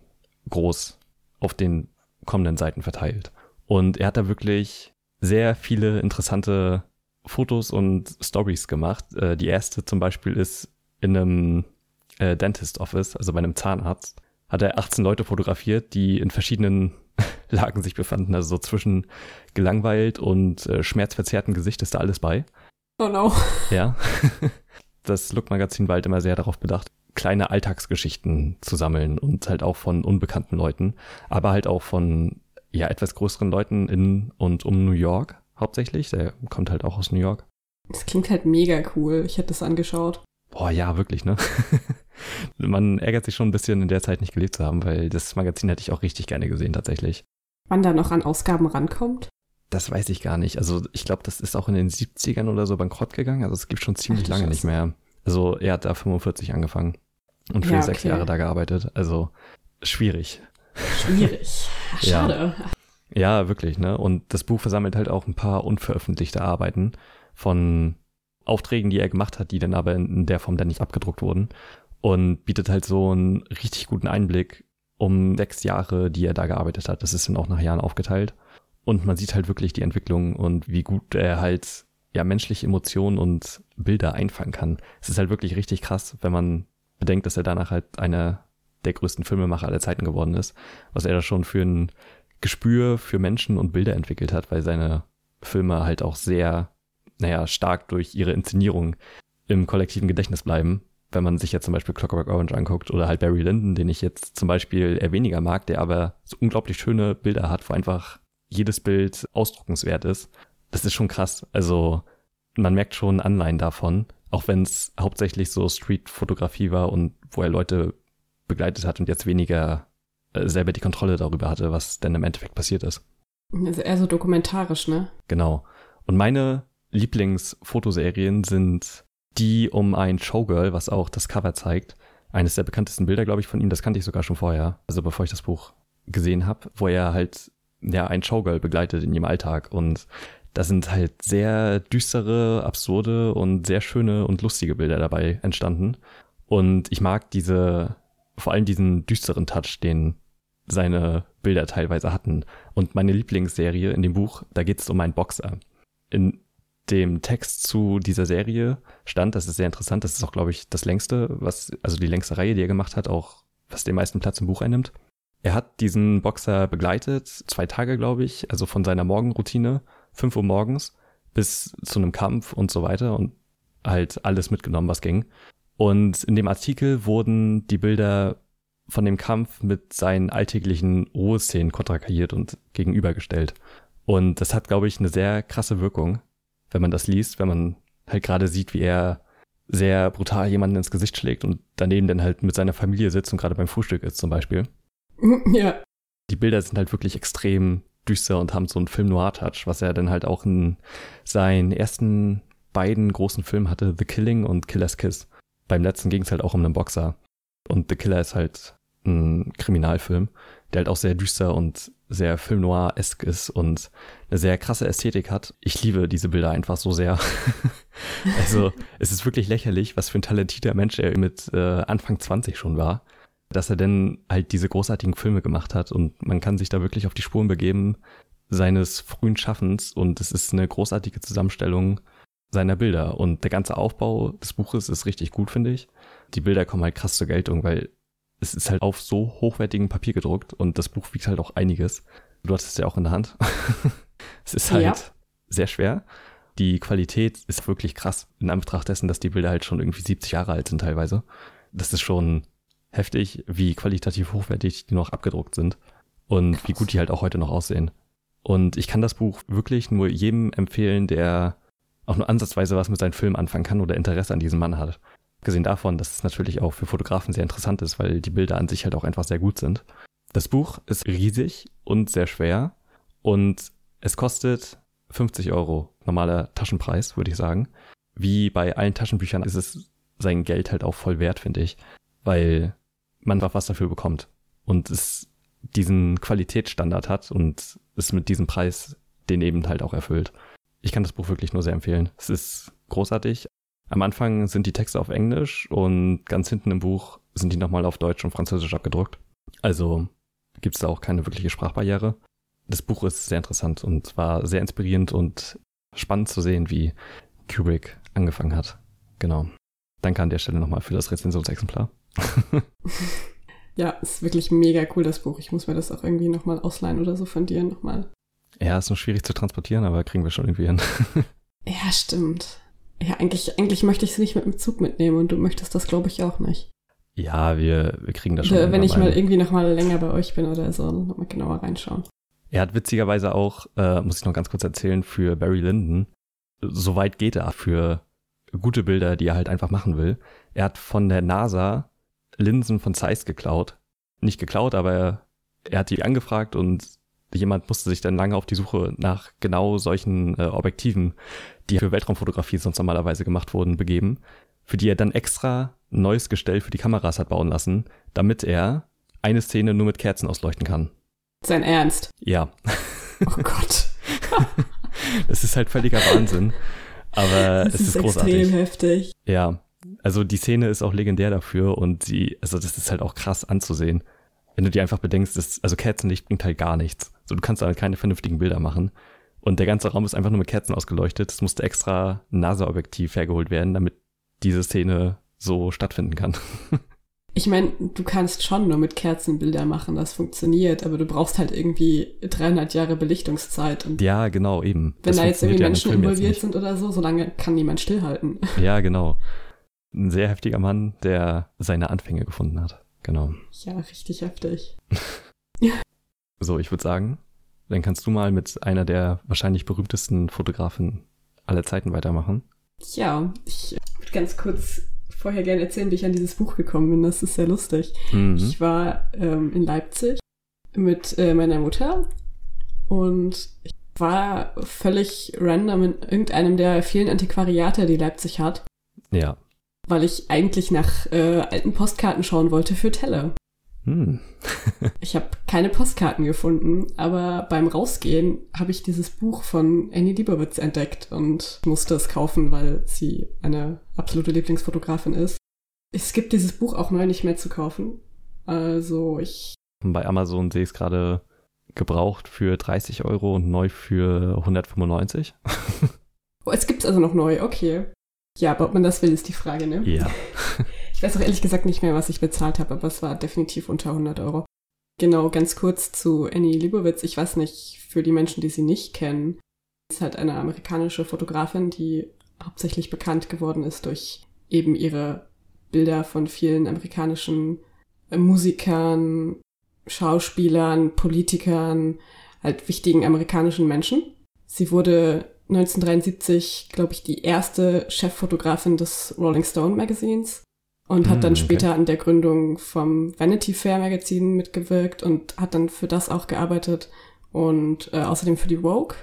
[SPEAKER 1] groß auf den kommenden Seiten verteilt. Und er hat da wirklich sehr viele interessante Fotos und Stories gemacht. Äh, die erste zum Beispiel ist in einem äh, Dentist Office, also bei einem Zahnarzt, hat er 18 Leute fotografiert, die in verschiedenen (laughs) Lagen sich befanden. Also so zwischen gelangweilt und äh, schmerzverzerrtem Gesicht ist da alles bei.
[SPEAKER 2] Oh no. (laughs)
[SPEAKER 1] Ja. (laughs) Das Look-Magazin war halt immer sehr darauf bedacht, kleine Alltagsgeschichten zu sammeln und halt auch von unbekannten Leuten, aber halt auch von ja etwas größeren Leuten in und um New York hauptsächlich. Der kommt halt auch aus New York.
[SPEAKER 2] Das klingt halt mega cool. Ich hätte das angeschaut.
[SPEAKER 1] Boah, ja, wirklich, ne? (laughs) Man ärgert sich schon ein bisschen in der Zeit nicht gelebt zu haben, weil das Magazin hätte ich auch richtig gerne gesehen tatsächlich.
[SPEAKER 2] Wann da noch an Ausgaben rankommt?
[SPEAKER 1] Das weiß ich gar nicht. Also ich glaube, das ist auch in den 70ern oder so bankrott gegangen. Also es gibt schon ziemlich Ach, lange nicht mehr. Also er hat da 45 angefangen und für ja, okay. sechs Jahre da gearbeitet. Also schwierig.
[SPEAKER 2] Schwierig. (laughs) Schade.
[SPEAKER 1] Ja. ja, wirklich, ne? Und das Buch versammelt halt auch ein paar unveröffentlichte Arbeiten von Aufträgen, die er gemacht hat, die dann aber in der Form dann nicht abgedruckt wurden und bietet halt so einen richtig guten Einblick um sechs Jahre, die er da gearbeitet hat. Das ist dann auch nach Jahren aufgeteilt. Und man sieht halt wirklich die Entwicklung und wie gut er halt ja menschliche Emotionen und Bilder einfangen kann. Es ist halt wirklich richtig krass, wenn man bedenkt, dass er danach halt einer der größten Filmemacher aller Zeiten geworden ist, was er da schon für ein Gespür für Menschen und Bilder entwickelt hat, weil seine Filme halt auch sehr, naja, stark durch ihre Inszenierung im kollektiven Gedächtnis bleiben wenn man sich jetzt zum Beispiel Clockwork Orange anguckt oder halt Barry Lyndon, den ich jetzt zum Beispiel eher weniger mag, der aber so unglaublich schöne Bilder hat, wo einfach jedes Bild ausdruckenswert ist. Das ist schon krass. Also man merkt schon Anleihen davon, auch wenn es hauptsächlich so Street-Fotografie war und wo er Leute begleitet hat und jetzt weniger äh, selber die Kontrolle darüber hatte, was denn im Endeffekt passiert ist.
[SPEAKER 2] Also eher so dokumentarisch, ne?
[SPEAKER 1] Genau. Und meine Lieblingsfotoserien sind die um ein Showgirl, was auch das Cover zeigt. Eines der bekanntesten Bilder, glaube ich, von ihm, das kannte ich sogar schon vorher, also bevor ich das Buch gesehen habe, wo er halt ja ein Showgirl begleitet in ihrem Alltag und da sind halt sehr düstere, absurde und sehr schöne und lustige Bilder dabei entstanden. Und ich mag diese, vor allem diesen düsteren Touch, den seine Bilder teilweise hatten. Und meine Lieblingsserie in dem Buch, da geht es um einen Boxer. In dem Text zu dieser Serie stand, das ist sehr interessant, das ist auch, glaube ich, das längste, was, also die längste Reihe, die er gemacht hat, auch was den meisten Platz im Buch einnimmt. Er hat diesen Boxer begleitet, zwei Tage, glaube ich, also von seiner Morgenroutine, fünf Uhr morgens, bis zu einem Kampf und so weiter und halt alles mitgenommen, was ging. Und in dem Artikel wurden die Bilder von dem Kampf mit seinen alltäglichen Ruheszenen kontrakarriert und gegenübergestellt. Und das hat, glaube ich, eine sehr krasse Wirkung wenn man das liest, wenn man halt gerade sieht, wie er sehr brutal jemanden ins Gesicht schlägt und daneben dann halt mit seiner Familie sitzt und gerade beim Frühstück ist zum Beispiel. (laughs)
[SPEAKER 2] Ja.
[SPEAKER 1] Die Bilder sind halt wirklich extrem düster und haben so einen Film-Noir-Touch, was er dann halt auch in seinen ersten beiden großen Filmen hatte, The Killing und Killer's Kiss. Beim letzten ging es halt auch um einen Boxer. Und The Killer ist halt ein Kriminalfilm, der halt auch sehr düster und sehr Film Noir-esk ist und eine sehr krasse Ästhetik hat. Ich liebe diese Bilder einfach so sehr. (laughs) also es ist wirklich lächerlich, was für ein talentierter Mensch er mit äh, Anfang 20 schon war, dass er denn halt diese großartigen Filme gemacht hat und man kann sich da wirklich auf die Spuren begeben seines frühen Schaffens und es ist eine großartige Zusammenstellung seiner Bilder und der ganze Aufbau des Buches ist richtig gut, finde ich. Die Bilder kommen halt krass zur Geltung, weil es ist halt auf so hochwertigem Papier gedruckt und das Buch wiegt halt auch einiges. Du hattest es ja auch in der Hand. (laughs) es ist halt ja. sehr schwer. Die Qualität ist wirklich krass in Anbetracht dessen, dass die Bilder halt schon irgendwie 70 Jahre alt sind teilweise. Das ist schon heftig, wie qualitativ hochwertig die noch abgedruckt sind und Krass. wie gut die halt auch heute noch aussehen. Und ich kann das Buch wirklich nur jedem empfehlen, der auch nur ansatzweise was mit seinem Film anfangen kann oder Interesse an diesem Mann hat. Gesehen davon, dass es natürlich auch für Fotografen sehr interessant ist, weil die Bilder an sich halt auch einfach sehr gut sind. Das Buch ist riesig und sehr schwer und es kostet 50 Euro, normaler Taschenpreis, würde ich sagen. Wie bei allen Taschenbüchern ist es sein Geld halt auch voll wert, finde ich, weil man was dafür bekommt und es diesen Qualitätsstandard hat und es mit diesem Preis den eben halt auch erfüllt. Ich kann das Buch wirklich nur sehr empfehlen. Es ist großartig. Am Anfang sind die Texte auf Englisch und ganz hinten im Buch sind die nochmal auf Deutsch und Französisch abgedruckt. Also gibt es da auch keine wirkliche Sprachbarriere. Das Buch ist sehr interessant und war sehr inspirierend und spannend zu sehen, wie Kubrick angefangen hat. Genau. Danke an der Stelle nochmal für das Rezensionsexemplar. (laughs)
[SPEAKER 2] ja, ist wirklich mega cool, das Buch. Ich muss mir das auch irgendwie nochmal ausleihen oder so von dir nochmal.
[SPEAKER 1] Ja, ist nur schwierig zu transportieren, aber kriegen wir schon irgendwie hin. (laughs)
[SPEAKER 2] ja, stimmt. Ja, eigentlich, eigentlich möchte ich es nicht mit dem Zug mitnehmen und du möchtest das, glaube ich, auch nicht.
[SPEAKER 1] Ja, wir, wir kriegen das schon.
[SPEAKER 2] Wenn ich mal irgendwie nochmal länger bei euch bin oder so, nochmal genauer reinschauen.
[SPEAKER 1] Er hat witzigerweise auch, äh, muss ich noch ganz kurz erzählen, für Barry Lyndon, so weit geht er für gute Bilder, die er halt einfach machen will. Er hat von der NASA Linsen von Zeiss geklaut. Nicht geklaut, aber er, er hat die angefragt und jemand musste sich dann lange auf die Suche nach genau solchen äh, Objektiven, die für Weltraumfotografie sonst normalerweise gemacht wurden, begeben, für die er dann extra ein neues Gestell für die Kameras hat bauen lassen, damit er eine Szene nur mit Kerzen ausleuchten kann.
[SPEAKER 2] Sein Ernst?
[SPEAKER 1] Ja.
[SPEAKER 2] Oh Gott. (laughs)
[SPEAKER 1] das ist halt völliger Wahnsinn. Aber das es ist, ist großartig.
[SPEAKER 2] extrem heftig.
[SPEAKER 1] Ja. Also die Szene ist auch legendär dafür und sie, also das ist halt auch krass anzusehen. Wenn du dir einfach bedenkst, dass, also Kerzenlicht bringt halt gar nichts. So, du kannst halt keine vernünftigen Bilder machen. Und der ganze Raum ist einfach nur mit Kerzen ausgeleuchtet. Es musste extra NASA-Objektiv hergeholt werden, damit diese Szene so stattfinden kann. (laughs)
[SPEAKER 2] Ich meine, du kannst schon nur mit Kerzen Bilder machen, das funktioniert, aber du brauchst halt irgendwie 300 Jahre Belichtungszeit.
[SPEAKER 1] Und ja, genau, eben.
[SPEAKER 2] Wenn das da jetzt irgendwie Menschen involviert sind oder so, solange kann niemand stillhalten. (laughs)
[SPEAKER 1] Ja, genau. Ein sehr heftiger Mann, der seine Anfänge gefunden hat. Genau.
[SPEAKER 2] Ja, richtig heftig. (laughs)
[SPEAKER 1] so, ich würde sagen, dann kannst du mal mit einer der wahrscheinlich berühmtesten Fotografen aller Zeiten weitermachen.
[SPEAKER 2] Ja, ich würde ganz kurz vorher gerne erzählen, wie ich an dieses Buch gekommen bin. Das ist sehr lustig. Mhm. Ich war ähm, in Leipzig mit äh, meiner Mutter und ich war völlig random in irgendeinem der vielen Antiquariate, die Leipzig hat.
[SPEAKER 1] Ja.
[SPEAKER 2] Weil ich eigentlich nach äh, alten Postkarten schauen wollte für Telle.
[SPEAKER 1] Hm. (laughs)
[SPEAKER 2] ich habe keine Postkarten gefunden, aber beim Rausgehen habe ich dieses Buch von Annie Liebowitz entdeckt und musste es kaufen, weil sie eine absolute Lieblingsfotografin ist. Es gibt dieses Buch auch neu nicht mehr zu kaufen. Also ich.
[SPEAKER 1] Bei Amazon sehe ich es gerade gebraucht für 30 Euro und neu für 195. (laughs)
[SPEAKER 2] oh, es gibt es also noch neu, okay. Ja, aber ob man das will, ist die Frage, ne?
[SPEAKER 1] Ja. (laughs)
[SPEAKER 2] Ich weiß auch ehrlich gesagt nicht mehr, was ich bezahlt habe, aber es war definitiv unter 100 Euro. Genau, ganz kurz zu Annie Leibovitz. Ich weiß nicht, für die Menschen, die sie nicht kennen, ist halt eine amerikanische Fotografin, die hauptsächlich bekannt geworden ist durch eben ihre Bilder von vielen amerikanischen äh, Musikern, Schauspielern, Politikern, halt wichtigen amerikanischen Menschen. Sie wurde 1973, glaube ich, die erste Cheffotografin des Rolling Stone Magazins und hat dann okay. später an der Gründung vom Vanity Fair Magazin mitgewirkt und hat dann für das auch gearbeitet und äh, außerdem für die Vogue.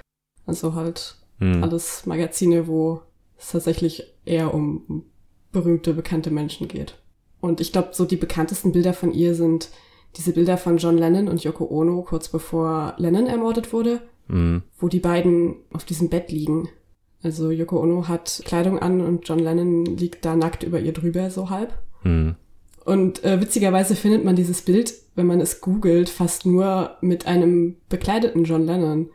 [SPEAKER 2] Also halt mm. alles Magazine, wo es tatsächlich eher um berühmte, bekannte Menschen geht. Und ich glaube, so die bekanntesten Bilder von ihr sind diese Bilder von John Lennon und Yoko Ono kurz bevor Lennon ermordet wurde, mm. wo die beiden auf diesem Bett liegen also Yoko Ono hat Kleidung an und John Lennon liegt da nackt über ihr drüber, so halb.
[SPEAKER 1] Hm.
[SPEAKER 2] Und äh, witzigerweise findet man dieses Bild, wenn man es googelt, fast nur mit einem bekleideten John Lennon.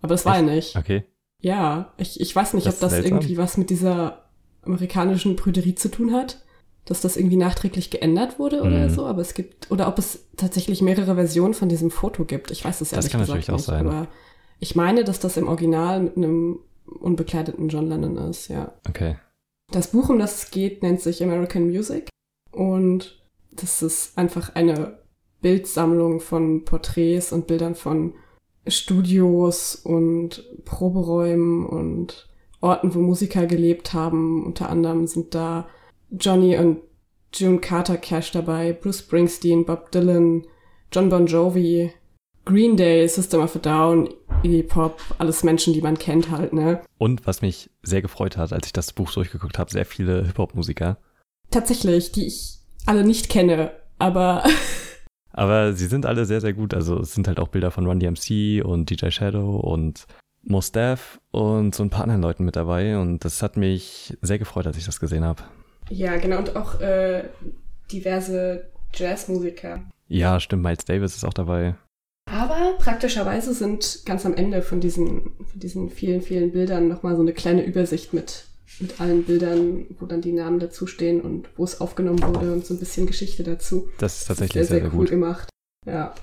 [SPEAKER 2] Aber das war er nicht.
[SPEAKER 1] Okay.
[SPEAKER 2] Ja, ich, ich weiß nicht, das ob das seltsam. irgendwie was mit dieser amerikanischen Prüderie zu tun hat, dass das irgendwie nachträglich geändert wurde oder mhm. so, aber es gibt, oder ob es tatsächlich mehrere Versionen von diesem Foto gibt. Ich weiß es ehrlich
[SPEAKER 1] das kann natürlich
[SPEAKER 2] nicht,
[SPEAKER 1] auch sein.
[SPEAKER 2] aber ich meine, dass das im Original mit einem unbekleideten John Lennon ist, ja.
[SPEAKER 1] Okay.
[SPEAKER 2] Das Buch, um das es geht, nennt sich American Music Und das ist einfach eine Bildsammlung von Porträts und Bildern von Studios und Proberäumen und Orten, wo Musiker gelebt haben. Unter anderem sind da Johnny und June Carter Cash dabei, Bruce Springsteen, Bob Dylan, John Bon Jovi, Green Day, System of a Down, Pop, alles Menschen, die man kennt halt, ne?
[SPEAKER 1] Und was mich sehr gefreut hat, als ich das Buch durchgeguckt habe, sehr viele Hip-Hop-Musiker.
[SPEAKER 2] Tatsächlich, die ich alle nicht kenne, aber (laughs)
[SPEAKER 1] Aber sie sind alle sehr, sehr gut. Also es sind halt auch Bilder von Run DMC und DJ Shadow und Mos Def und so ein paar anderen Leuten mit dabei. Und das hat mich sehr gefreut, als ich das gesehen habe.
[SPEAKER 2] Ja, genau. Und auch äh, diverse Jazzmusiker.
[SPEAKER 1] Ja, stimmt. Miles Davis ist auch dabei.
[SPEAKER 2] Aber praktischerweise sind ganz am Ende von diesen, von diesen vielen, vielen Bildern nochmal so eine kleine Übersicht mit, mit allen Bildern, wo dann die Namen dazu stehen und wo es aufgenommen wurde und so ein bisschen Geschichte dazu.
[SPEAKER 1] Das ist tatsächlich
[SPEAKER 2] sehr, sehr,
[SPEAKER 1] sehr,
[SPEAKER 2] cool
[SPEAKER 1] gut.
[SPEAKER 2] gemacht. Ja,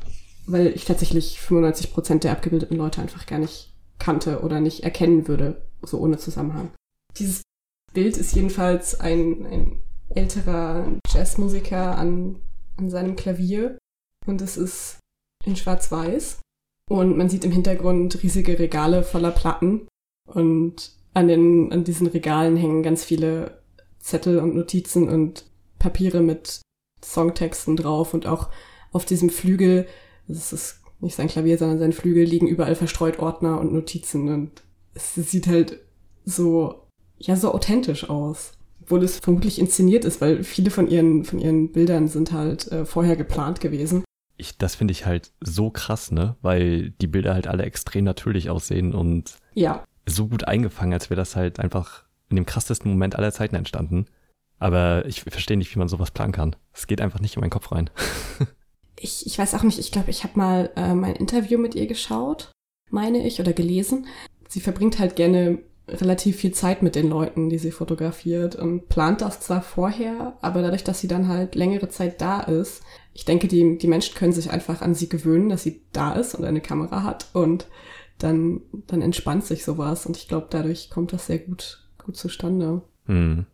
[SPEAKER 2] weil ich tatsächlich 95 Prozent der abgebildeten Leute einfach gar nicht kannte oder nicht erkennen würde, so ohne Zusammenhang. Dieses Bild ist jedenfalls ein, ein älterer Jazzmusiker an, an seinem Klavier und es ist in Schwarz-Weiß und man sieht im Hintergrund riesige Regale voller Platten und an, den, an diesen Regalen hängen ganz viele Zettel und Notizen und Papiere mit Songtexten drauf und auch auf diesem Flügel, das ist nicht sein Klavier, sondern sein Flügel, liegen überall verstreut Ordner und Notizen und es sieht halt so, ja, so authentisch aus. Obwohl es vermutlich inszeniert ist, weil viele von ihren, von ihren Bildern sind halt äh, vorher geplant gewesen.
[SPEAKER 1] Ich, das finde ich halt so krass, ne? Weil die Bilder halt alle extrem natürlich aussehen und
[SPEAKER 2] Ja,
[SPEAKER 1] so gut eingefangen, als wäre das halt einfach in dem krassesten Moment aller Zeiten entstanden. Aber ich verstehe nicht, wie man sowas planen kann. Es geht einfach nicht in meinen Kopf rein. (laughs)
[SPEAKER 2] ich, ich weiß auch nicht, ich glaube, ich habe mal äh, mein Interview mit ihr geschaut, meine ich, oder gelesen. Sie verbringt halt gerne relativ viel Zeit mit den Leuten, die sie fotografiert und plant das zwar vorher, aber dadurch, dass sie dann halt längere Zeit da ist, ich denke, die, die Menschen können sich einfach an sie gewöhnen, dass sie da ist und eine Kamera hat und dann, dann entspannt sich sowas und ich glaube, dadurch kommt das sehr gut, gut zustande.
[SPEAKER 1] Hm.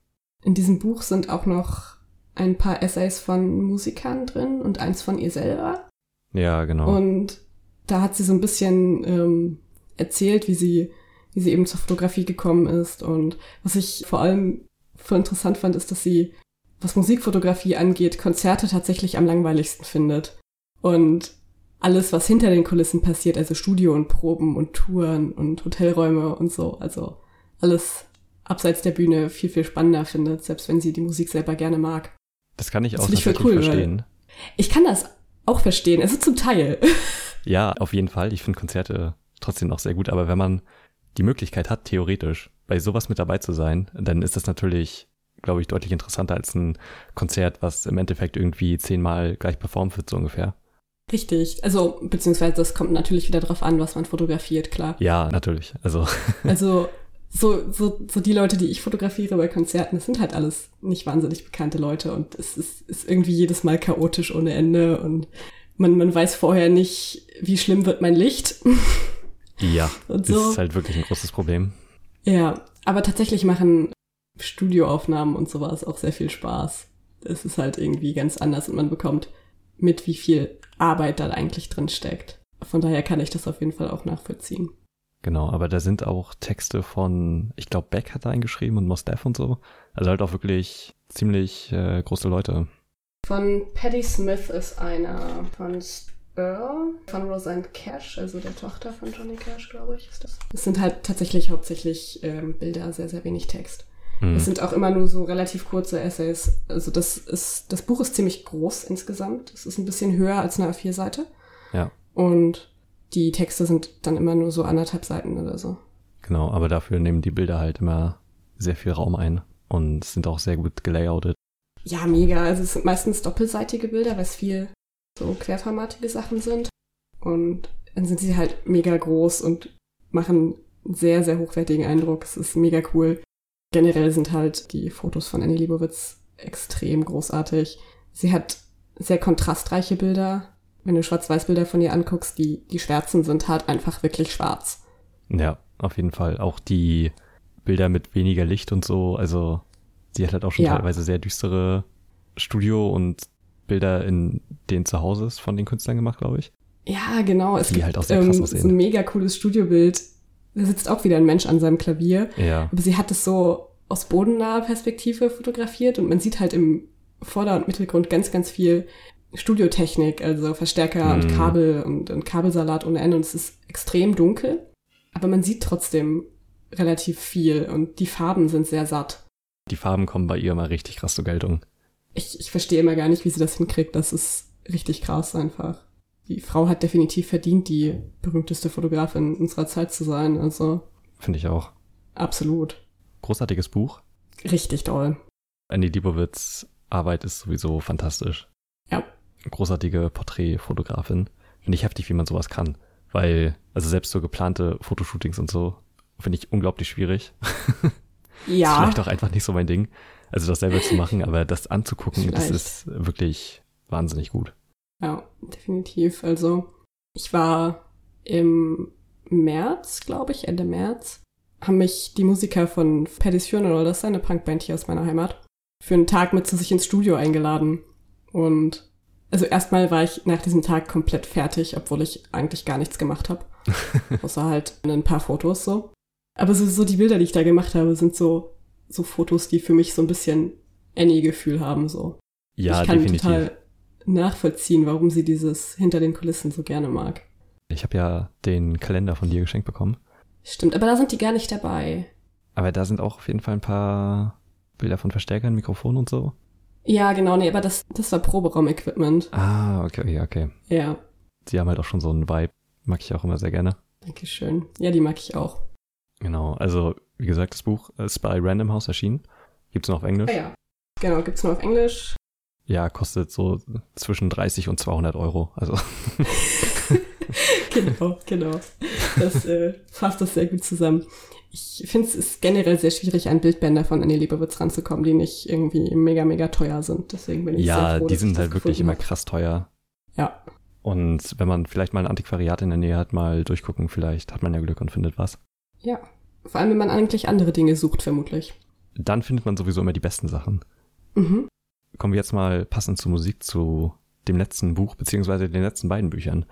[SPEAKER 2] In diesem Buch sind auch noch ein paar Essays von Musikern drin und eins von ihr selber.
[SPEAKER 1] Ja, genau.
[SPEAKER 2] Und da hat sie so ein bisschen ähm, erzählt, wie sie, wie sie eben zur Fotografie gekommen ist. Und was ich vor allem voll interessant fand, ist, dass sie, was Musikfotografie angeht, Konzerte tatsächlich am langweiligsten findet. Und alles, was hinter den Kulissen passiert, also Studio und Proben und Touren und Hotelräume und so, also alles abseits der Bühne viel, viel spannender findet, selbst wenn sie die Musik selber gerne mag.
[SPEAKER 1] das kann ich
[SPEAKER 2] das
[SPEAKER 1] auch
[SPEAKER 2] ich cool,
[SPEAKER 1] verstehen.
[SPEAKER 2] Ich kann das auch verstehen, also zum Teil. (laughs)
[SPEAKER 1] Ja, auf jeden Fall. Ich finde Konzerte trotzdem noch sehr gut, aber wenn man die Möglichkeit hat, theoretisch bei sowas mit dabei zu sein, dann ist das natürlich, glaube ich, deutlich interessanter als ein Konzert, was im Endeffekt irgendwie zehnmal gleich performt wird, so ungefähr.
[SPEAKER 2] Richtig. Also, beziehungsweise das kommt natürlich wieder drauf an, was man fotografiert, klar.
[SPEAKER 1] Ja, natürlich. Also, (laughs)
[SPEAKER 2] Also, so, so, so die Leute, die ich fotografiere bei Konzerten, das sind halt alles nicht wahnsinnig bekannte Leute und es ist, ist irgendwie jedes Mal chaotisch ohne Ende und man, man weiß vorher nicht, wie schlimm wird mein Licht (laughs)
[SPEAKER 1] ja,
[SPEAKER 2] und
[SPEAKER 1] das
[SPEAKER 2] so.
[SPEAKER 1] ist halt wirklich ein großes Problem.
[SPEAKER 2] Ja, aber tatsächlich machen Studioaufnahmen und sowas auch sehr viel Spaß. Es ist halt irgendwie ganz anders und man bekommt mit, wie viel Arbeit da eigentlich drin steckt. Von daher kann ich das auf jeden Fall auch nachvollziehen.
[SPEAKER 1] Genau, aber da sind auch Texte von, ich glaube, Beck hat da eingeschrieben und Mos Def und so. Also halt auch wirklich ziemlich äh, große Leute.
[SPEAKER 2] Von Patti Smith ist einer, von Spur, von Roseanne Cash, also der Tochter von Johnny Cash, glaube ich, ist das. Es sind halt tatsächlich hauptsächlich ähm, Bilder, sehr, sehr wenig Text.
[SPEAKER 1] Hm.
[SPEAKER 2] Es sind auch immer nur so relativ kurze Essays. Also das ist, das Buch ist ziemlich groß insgesamt. Es ist ein bisschen höher als eine A4-Seite.
[SPEAKER 1] Ja.
[SPEAKER 2] Und die Texte sind dann immer nur so anderthalb Seiten oder so.
[SPEAKER 1] Genau, aber dafür nehmen die Bilder halt immer sehr viel Raum ein und sind auch sehr gut gelayoutet.
[SPEAKER 2] Ja, mega. Also es sind meistens doppelseitige Bilder, weil es viel so querformatige Sachen sind. Und dann sind sie halt mega groß und machen einen sehr, sehr hochwertigen Eindruck. Es ist mega cool. Generell sind halt die Fotos von Annie Leibovitz extrem großartig. Sie hat sehr kontrastreiche Bilder. Wenn du Schwarz-Weiß-Bilder von ihr anguckst, die, die Schwärzen sind halt einfach wirklich schwarz.
[SPEAKER 1] Ja, auf jeden Fall. Auch die Bilder mit weniger Licht und so. Also sie hat halt auch schon
[SPEAKER 2] Ja.
[SPEAKER 1] teilweise sehr düstere Studio und Bilder in den Zuhauses von den Künstlern gemacht, glaube ich.
[SPEAKER 2] Ja, genau. Es
[SPEAKER 1] Die
[SPEAKER 2] gibt
[SPEAKER 1] halt auch sehr krass
[SPEAKER 2] ähm,
[SPEAKER 1] aussehen.
[SPEAKER 2] so ein mega cooles Studiobild. Da sitzt auch wieder ein Mensch an seinem Klavier.
[SPEAKER 1] Ja.
[SPEAKER 2] Aber sie hat es so aus bodennaher Perspektive fotografiert und man sieht halt im Vorder- und Mittelgrund ganz, ganz viel Studiotechnik, also Verstärker und
[SPEAKER 1] Mhm.
[SPEAKER 2] Kabel und, und Kabelsalat ohne Ende und es ist extrem dunkel, aber man sieht trotzdem relativ viel und die Farben sind sehr satt.
[SPEAKER 1] Die Farben kommen bei ihr mal richtig krass zur Geltung.
[SPEAKER 2] Ich, ich verstehe immer gar nicht, wie sie das hinkriegt. Das ist richtig krass einfach. Die Frau hat definitiv verdient, die berühmteste Fotografin unserer Zeit zu sein. Also
[SPEAKER 1] Finde ich auch.
[SPEAKER 2] absolut.
[SPEAKER 1] Großartiges Buch.
[SPEAKER 2] Richtig toll.
[SPEAKER 1] Andy Liebowitz Arbeit ist sowieso fantastisch.
[SPEAKER 2] Ja.
[SPEAKER 1] Großartige Porträtfotografin. Finde ich heftig, wie man sowas kann. Weil, also selbst so geplante Fotoshootings und so, finde ich unglaublich schwierig. (laughs) Ist
[SPEAKER 2] Ja,
[SPEAKER 1] vielleicht auch einfach nicht so mein Ding. Also das selber zu machen, aber das anzugucken, das
[SPEAKER 2] Vielleicht.
[SPEAKER 1] ist wirklich wahnsinnig gut.
[SPEAKER 2] ja, definitiv. Also ich war im März, glaube ich, Ende März, haben mich die Musiker von Paddy's Funeral, das ist eine Punkband hier aus meiner Heimat, für einen Tag mit zu sich ins Studio eingeladen. Und also erstmal war ich nach diesem Tag komplett fertig, obwohl ich eigentlich gar nichts gemacht habe. (laughs) Außer halt ein paar Fotos so. Aber so, so die Bilder, die ich da gemacht habe, sind so, so Fotos, die für mich so ein bisschen Annie-Gefühl haben, so.
[SPEAKER 1] Ja,
[SPEAKER 2] ich kann
[SPEAKER 1] definitiv.
[SPEAKER 2] total nachvollziehen, warum sie dieses hinter den Kulissen so gerne mag.
[SPEAKER 1] Ich habe ja den Kalender von dir geschenkt bekommen.
[SPEAKER 2] Stimmt, aber da sind die gar nicht dabei.
[SPEAKER 1] Aber da sind auch auf jeden Fall ein paar Bilder von Verstärkern, Mikrofon und so.
[SPEAKER 2] Ja, genau, nee, aber das, das war Proberaum-Equipment.
[SPEAKER 1] Ah, okay, okay, okay.
[SPEAKER 2] Ja,
[SPEAKER 1] Sie haben halt auch schon so einen Vibe. Mag ich auch immer sehr gerne.
[SPEAKER 2] danke schön. Ja, die mag ich auch.
[SPEAKER 1] Genau, also wie gesagt, das Buch ist bei Random House erschienen. Gibt's noch auf Englisch.
[SPEAKER 2] Ah ja. Genau, gibt's nur auf Englisch.
[SPEAKER 1] Ja, kostet so zwischen 30 und 200 Euro. Also (laughs)
[SPEAKER 2] genau, genau. Das äh, fasst das sehr gut zusammen. Ich finde es ist generell sehr schwierig, an Bildbänder von Annie Leibowitz ranzukommen, die nicht irgendwie mega, mega teuer sind. Deswegen bin ich sehr
[SPEAKER 1] ja,
[SPEAKER 2] froh,
[SPEAKER 1] die sind halt wirklich immer krass teuer.
[SPEAKER 2] Ja,
[SPEAKER 1] Und wenn man vielleicht mal ein Antiquariat in der Nähe hat, mal durchgucken, vielleicht hat man ja Glück und findet was.
[SPEAKER 2] ja. Vor allem, wenn man eigentlich andere Dinge sucht, vermutlich.
[SPEAKER 1] Dann findet man sowieso immer die besten Sachen.
[SPEAKER 2] Mhm.
[SPEAKER 1] Kommen wir jetzt mal passend zur Musik zu dem letzten Buch, beziehungsweise den letzten beiden Büchern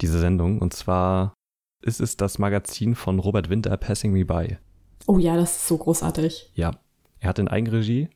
[SPEAKER 1] dieser Sendung. Und zwar ist es das Magazin von Robert Winter, Passing Me By.
[SPEAKER 2] Oh ja, das ist so großartig.
[SPEAKER 1] Ja, er hat in Eigenregie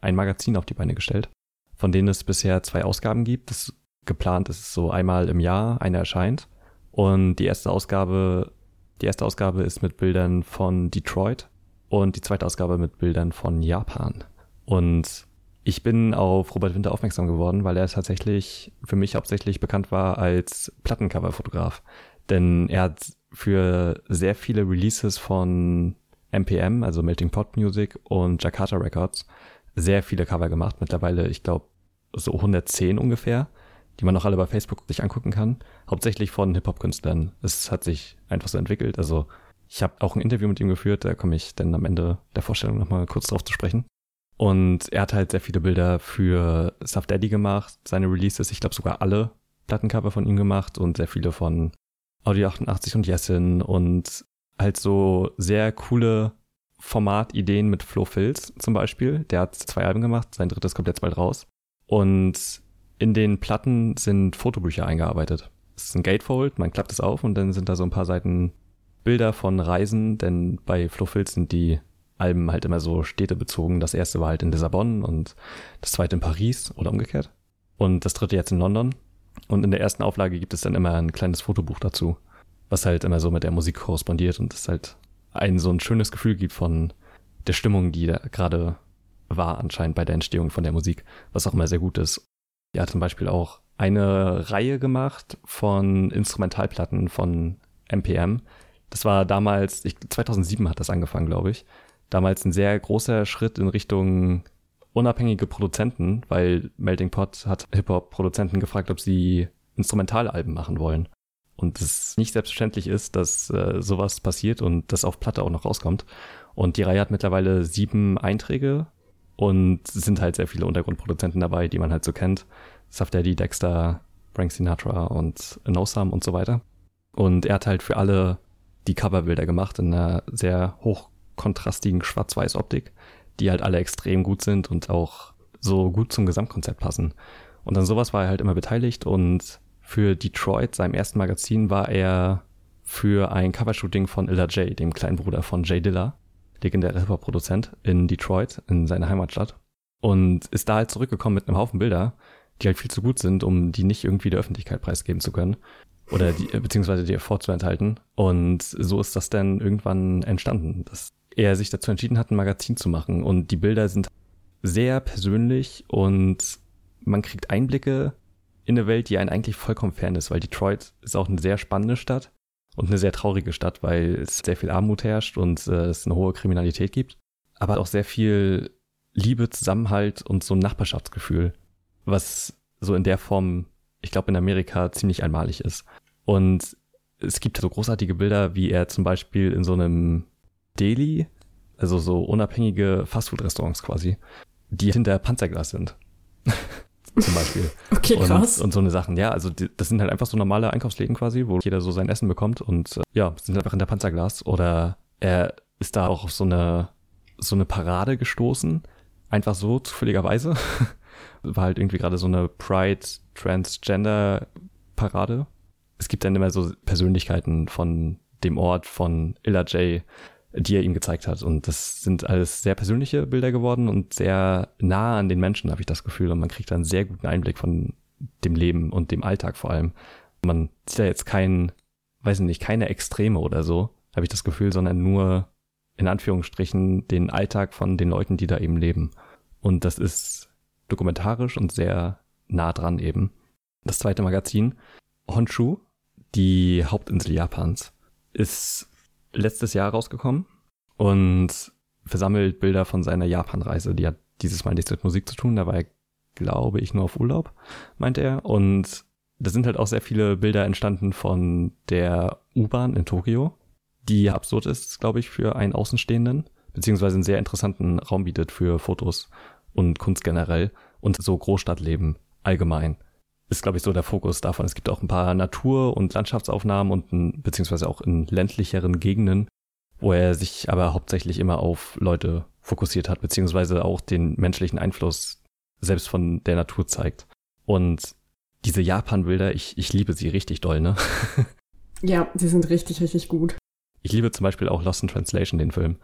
[SPEAKER 1] ein Magazin auf die Beine gestellt, von denen es bisher zwei Ausgaben gibt. Das geplant ist so einmal im Jahr, eine erscheint. Und die erste Ausgabe, die erste Ausgabe ist mit Bildern von Detroit und die zweite Ausgabe mit Bildern von Japan. Und ich bin auf Robert Winter aufmerksam geworden, weil er tatsächlich für mich hauptsächlich bekannt war als Plattencover-Fotograf. Denn er hat für sehr viele Releases von MPM, also Melting Pot Music und Jakarta Records, sehr viele Cover gemacht. Mittlerweile, ich glaube, so 110 ungefähr, die man auch alle bei Facebook sich angucken kann. Hauptsächlich von Hip-Hop-Künstlern. Es hat sich einfach so entwickelt. Also ich habe auch ein Interview mit ihm geführt, da komme ich dann am Ende der Vorstellung nochmal kurz drauf zu sprechen. Und er hat halt sehr viele Bilder für Stuff Daddy gemacht, seine Releases, ich glaube sogar alle Plattencover von ihm gemacht und sehr viele von Audio 88 und Jessin und halt so sehr coole Formatideen mit Flo Filz zum Beispiel. Der hat zwei Alben gemacht, sein drittes kommt jetzt bald raus. Und in den Platten sind Fotobücher eingearbeitet. Es ist ein Gatefold, man klappt es auf und dann sind da so ein paar Seiten Bilder von Reisen, denn bei Flo Filz sind die Alben halt immer so städtebezogen. Das erste war halt in Lissabon und das zweite in Paris oder umgekehrt. Und das dritte jetzt in London. Und in der ersten Auflage gibt es dann immer ein kleines Fotobuch dazu, was halt immer so mit der Musik korrespondiert und es halt ein so ein schönes Gefühl gibt von der Stimmung, die da gerade war anscheinend bei der Entstehung von der Musik, was auch immer sehr gut ist. Hat zum Beispiel auch eine Reihe gemacht von Instrumentalplatten von MPM. Das war damals, ich, 2007 hat das angefangen, glaube ich. Damals ein sehr großer Schritt in Richtung unabhängige Produzenten, weil Melting Pot hat Hip-Hop-Produzenten gefragt, ob sie Instrumentalalben machen wollen. Und es nicht selbstverständlich ist, dass äh, sowas passiert und das auf Platte auch noch rauskommt. Und die Reihe hat mittlerweile sieben Einträge und es sind halt sehr viele Untergrundproduzenten dabei, die man halt so kennt. Saf Daddy, Dexter, Frank Sinatra und Nosam und so weiter. Und er hat halt für alle die Coverbilder gemacht in einer sehr hochkontrastigen Schwarz-Weiß-Optik, die halt alle extrem gut sind und auch so gut zum Gesamtkonzept passen. Und an sowas war er halt immer beteiligt und für Detroit, seinem ersten Magazin, war er für ein Covershooting von Illa J, dem kleinen Bruder von Jay Dilla, legendärer Hip-Hop-Produzent in Detroit, in seiner Heimatstadt. Und ist da halt zurückgekommen mit einem Haufen Bilder, die halt viel zu gut sind, um die nicht irgendwie der Öffentlichkeit preisgeben zu können. Oder die, beziehungsweise die vorzuenthalten. Und so ist das dann irgendwann entstanden, dass er sich dazu entschieden hat, ein Magazin zu machen. Und die Bilder sind sehr persönlich und man kriegt Einblicke in eine Welt, die einen eigentlich vollkommen fern ist, weil Detroit ist auch eine sehr spannende Stadt und eine sehr traurige Stadt, weil es sehr viel Armut herrscht und äh, es eine hohe Kriminalität gibt, aber auch sehr viel Liebe, Zusammenhalt und so ein Nachbarschaftsgefühl, was so in der Form, ich glaube, in Amerika ziemlich einmalig ist. Und es gibt so großartige Bilder, wie er zum Beispiel in so einem Deli, also so unabhängige Fastfood-Restaurants quasi, die hinter Panzerglas sind. (laughs) zum Beispiel. (laughs)
[SPEAKER 2] Okay, krass.
[SPEAKER 1] Und, und so eine Sachen. Ja, also die, das sind halt einfach so normale Einkaufsläden quasi, wo jeder so sein Essen bekommt und äh, ja, sind einfach in der Panzerglas. Oder er ist da auch auf so eine, so eine Parade gestoßen. Einfach so, zufälligerweise. (laughs) War halt irgendwie gerade so eine Pride Transgender Parade. Es gibt dann immer so Persönlichkeiten von dem Ort, von Illa J, die er ihm gezeigt hat. Und das sind alles sehr persönliche Bilder geworden und sehr nah an den Menschen, habe ich das Gefühl. Und man kriegt da einen sehr guten Einblick von dem Leben und dem Alltag vor allem. Man sieht da jetzt kein, weiß ich nicht, keine Extreme oder so, habe ich das Gefühl, sondern nur in Anführungsstrichen den Alltag von den Leuten, die da eben leben. Und das ist dokumentarisch und sehr nah dran eben. Das zweite Magazin, Honshu, die Hauptinsel Japans, ist letztes Jahr rausgekommen und versammelt Bilder von seiner Japan-Reise. Die hat dieses Mal nichts mit Musik zu tun, da war er, glaube ich, nur auf Urlaub, meinte er. Und da sind halt auch sehr viele Bilder entstanden von der U-Bahn in Tokio, die absurd ist, glaube ich, für einen Außenstehenden, beziehungsweise einen sehr interessanten Raum bietet für Fotos und Kunst generell und so Großstadtleben allgemein ist, glaube ich, so der Fokus davon. Es gibt auch ein paar Natur- und Landschaftsaufnahmen und ein, beziehungsweise auch in ländlicheren Gegenden, wo er sich aber hauptsächlich immer auf Leute fokussiert hat, beziehungsweise auch den menschlichen Einfluss selbst von der Natur zeigt. Und diese Japan-Bilder, ich, ich liebe sie richtig doll, ne? (laughs)
[SPEAKER 2] ja, sie sind richtig, richtig gut.
[SPEAKER 1] Ich liebe zum Beispiel auch Lost in Translation, den Film,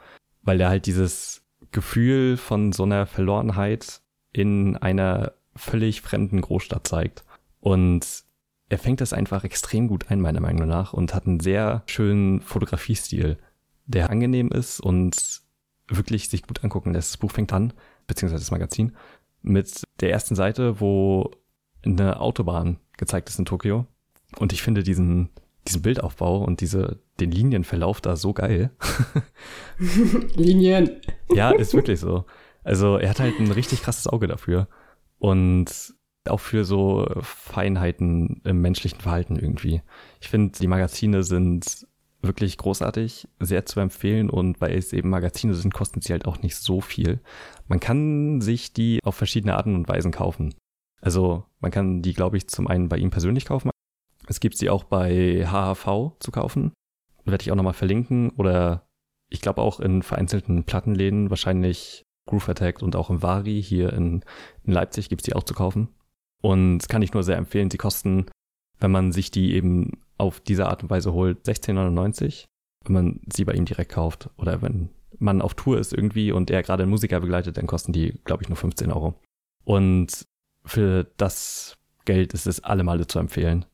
[SPEAKER 1] weil der halt dieses Gefühl von so einer Verlorenheit in einer völlig fremden Großstadt zeigt. Und er fängt das einfach extrem gut ein, meiner Meinung nach, und hat einen sehr schönen Fotografiestil, der angenehm ist und wirklich sich gut angucken lässt. Das Buch fängt an, beziehungsweise das Magazin, mit der ersten Seite, wo eine Autobahn gezeigt ist in Tokio. Und ich finde diesen, diesen Bildaufbau und diese, den Linienverlauf da so geil. (laughs)
[SPEAKER 2] Linien.
[SPEAKER 1] ja, ist wirklich so. Also er hat halt ein richtig krasses Auge dafür. Und auch für so Feinheiten im menschlichen Verhalten irgendwie. Ich finde, die Magazine sind wirklich großartig, sehr zu empfehlen und weil es eben Magazine sind, kosten sie halt auch nicht so viel. Man kann sich die auf verschiedene Arten und Weisen kaufen. Also man kann die, glaube ich, zum einen bei ihm persönlich kaufen. Es gibt sie auch bei HHV zu kaufen. Werde ich auch nochmal verlinken. Oder ich glaube auch in vereinzelten Plattenläden, wahrscheinlich Groove Attack und auch im Vari hier in, in Leipzig gibt es die auch zu kaufen. Und kann ich nur sehr empfehlen. Sie kosten, wenn man sich die eben auf diese Art und Weise holt, 16,99, wenn man sie bei ihm direkt kauft. Oder wenn man auf Tour ist irgendwie und er gerade einen Musiker begleitet, dann kosten die, glaube ich, nur 15 Euro. Und für das Geld ist es allemal zu empfehlen.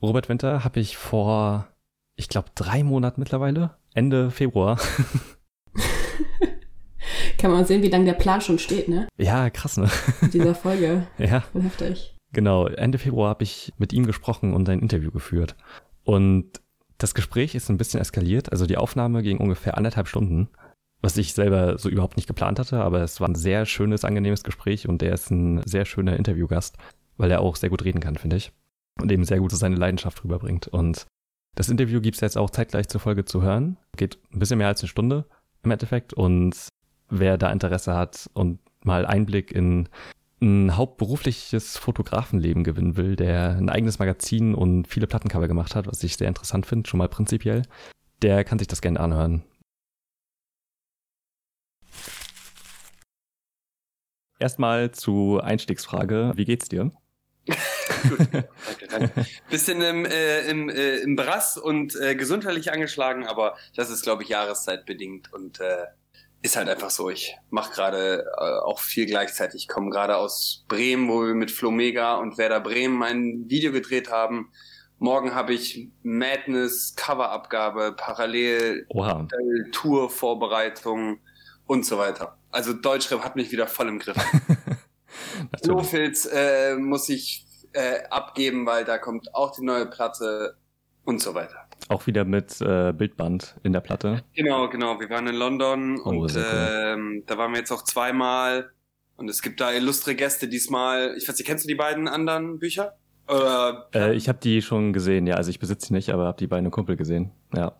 [SPEAKER 1] Robert Winter habe ich vor, ich glaube, drei Monaten mittlerweile, Ende Februar. (laughs)
[SPEAKER 2] Kann man sehen, wie lange der Plan schon steht, ne?
[SPEAKER 1] Ja, krass, ne?
[SPEAKER 2] In dieser Folge. (laughs)
[SPEAKER 1] ja.
[SPEAKER 2] Heftig.
[SPEAKER 1] Genau, Ende Februar habe ich mit ihm gesprochen und ein Interview geführt. Und das Gespräch ist ein bisschen eskaliert. Also die Aufnahme ging ungefähr anderthalb Stunden, was ich selber so überhaupt nicht geplant hatte, aber es war ein sehr schönes, angenehmes Gespräch und er ist ein sehr schöner Interviewgast, weil er auch sehr gut reden kann, finde ich. Und eben sehr gut seine Leidenschaft rüberbringt. Und das Interview gibt es jetzt auch zeitgleich zur Folge zu hören. Geht ein bisschen mehr als eine Stunde im Endeffekt. Und wer da Interesse hat und mal Einblick in ein hauptberufliches Fotografenleben gewinnen will, der ein eigenes Magazin und viele Plattencover gemacht hat, was ich sehr interessant finde, schon mal prinzipiell, der kann sich das gerne anhören. Erstmal zu Einstiegsfrage. Wie geht's dir?
[SPEAKER 3] Gut, danke, danke. Bisschen im, äh, im, äh, im Brass und äh, gesundheitlich angeschlagen, aber das ist, glaube ich, jahreszeitbedingt und äh, ist halt einfach so. Ich mache gerade äh, auch viel gleichzeitig. Ich komme gerade aus Bremen, wo wir mit Flomega und Werder Bremen ein Video gedreht haben. Morgen habe ich Madness Coverabgabe, parallel
[SPEAKER 1] Oha.
[SPEAKER 3] Tour-Vorbereitung und so weiter. Also Deutschrap hat mich wieder voll im Griff. (laughs) Snowfields äh, muss ich äh, abgeben, weil da kommt auch die neue Platte und so weiter.
[SPEAKER 1] Auch wieder mit äh, Bildband in der Platte.
[SPEAKER 3] Genau, genau. Wir waren in London
[SPEAKER 1] Oh,
[SPEAKER 3] und
[SPEAKER 1] cool.
[SPEAKER 3] ähm, da waren wir jetzt auch zweimal. Und es gibt da illustre Gäste diesmal. Ich weiß nicht, kennst du die beiden anderen Bücher? Oder,
[SPEAKER 1] Äh, ich habe die schon gesehen, ja. Also ich besitze sie nicht, aber habe die bei einem Kumpel gesehen. Ja.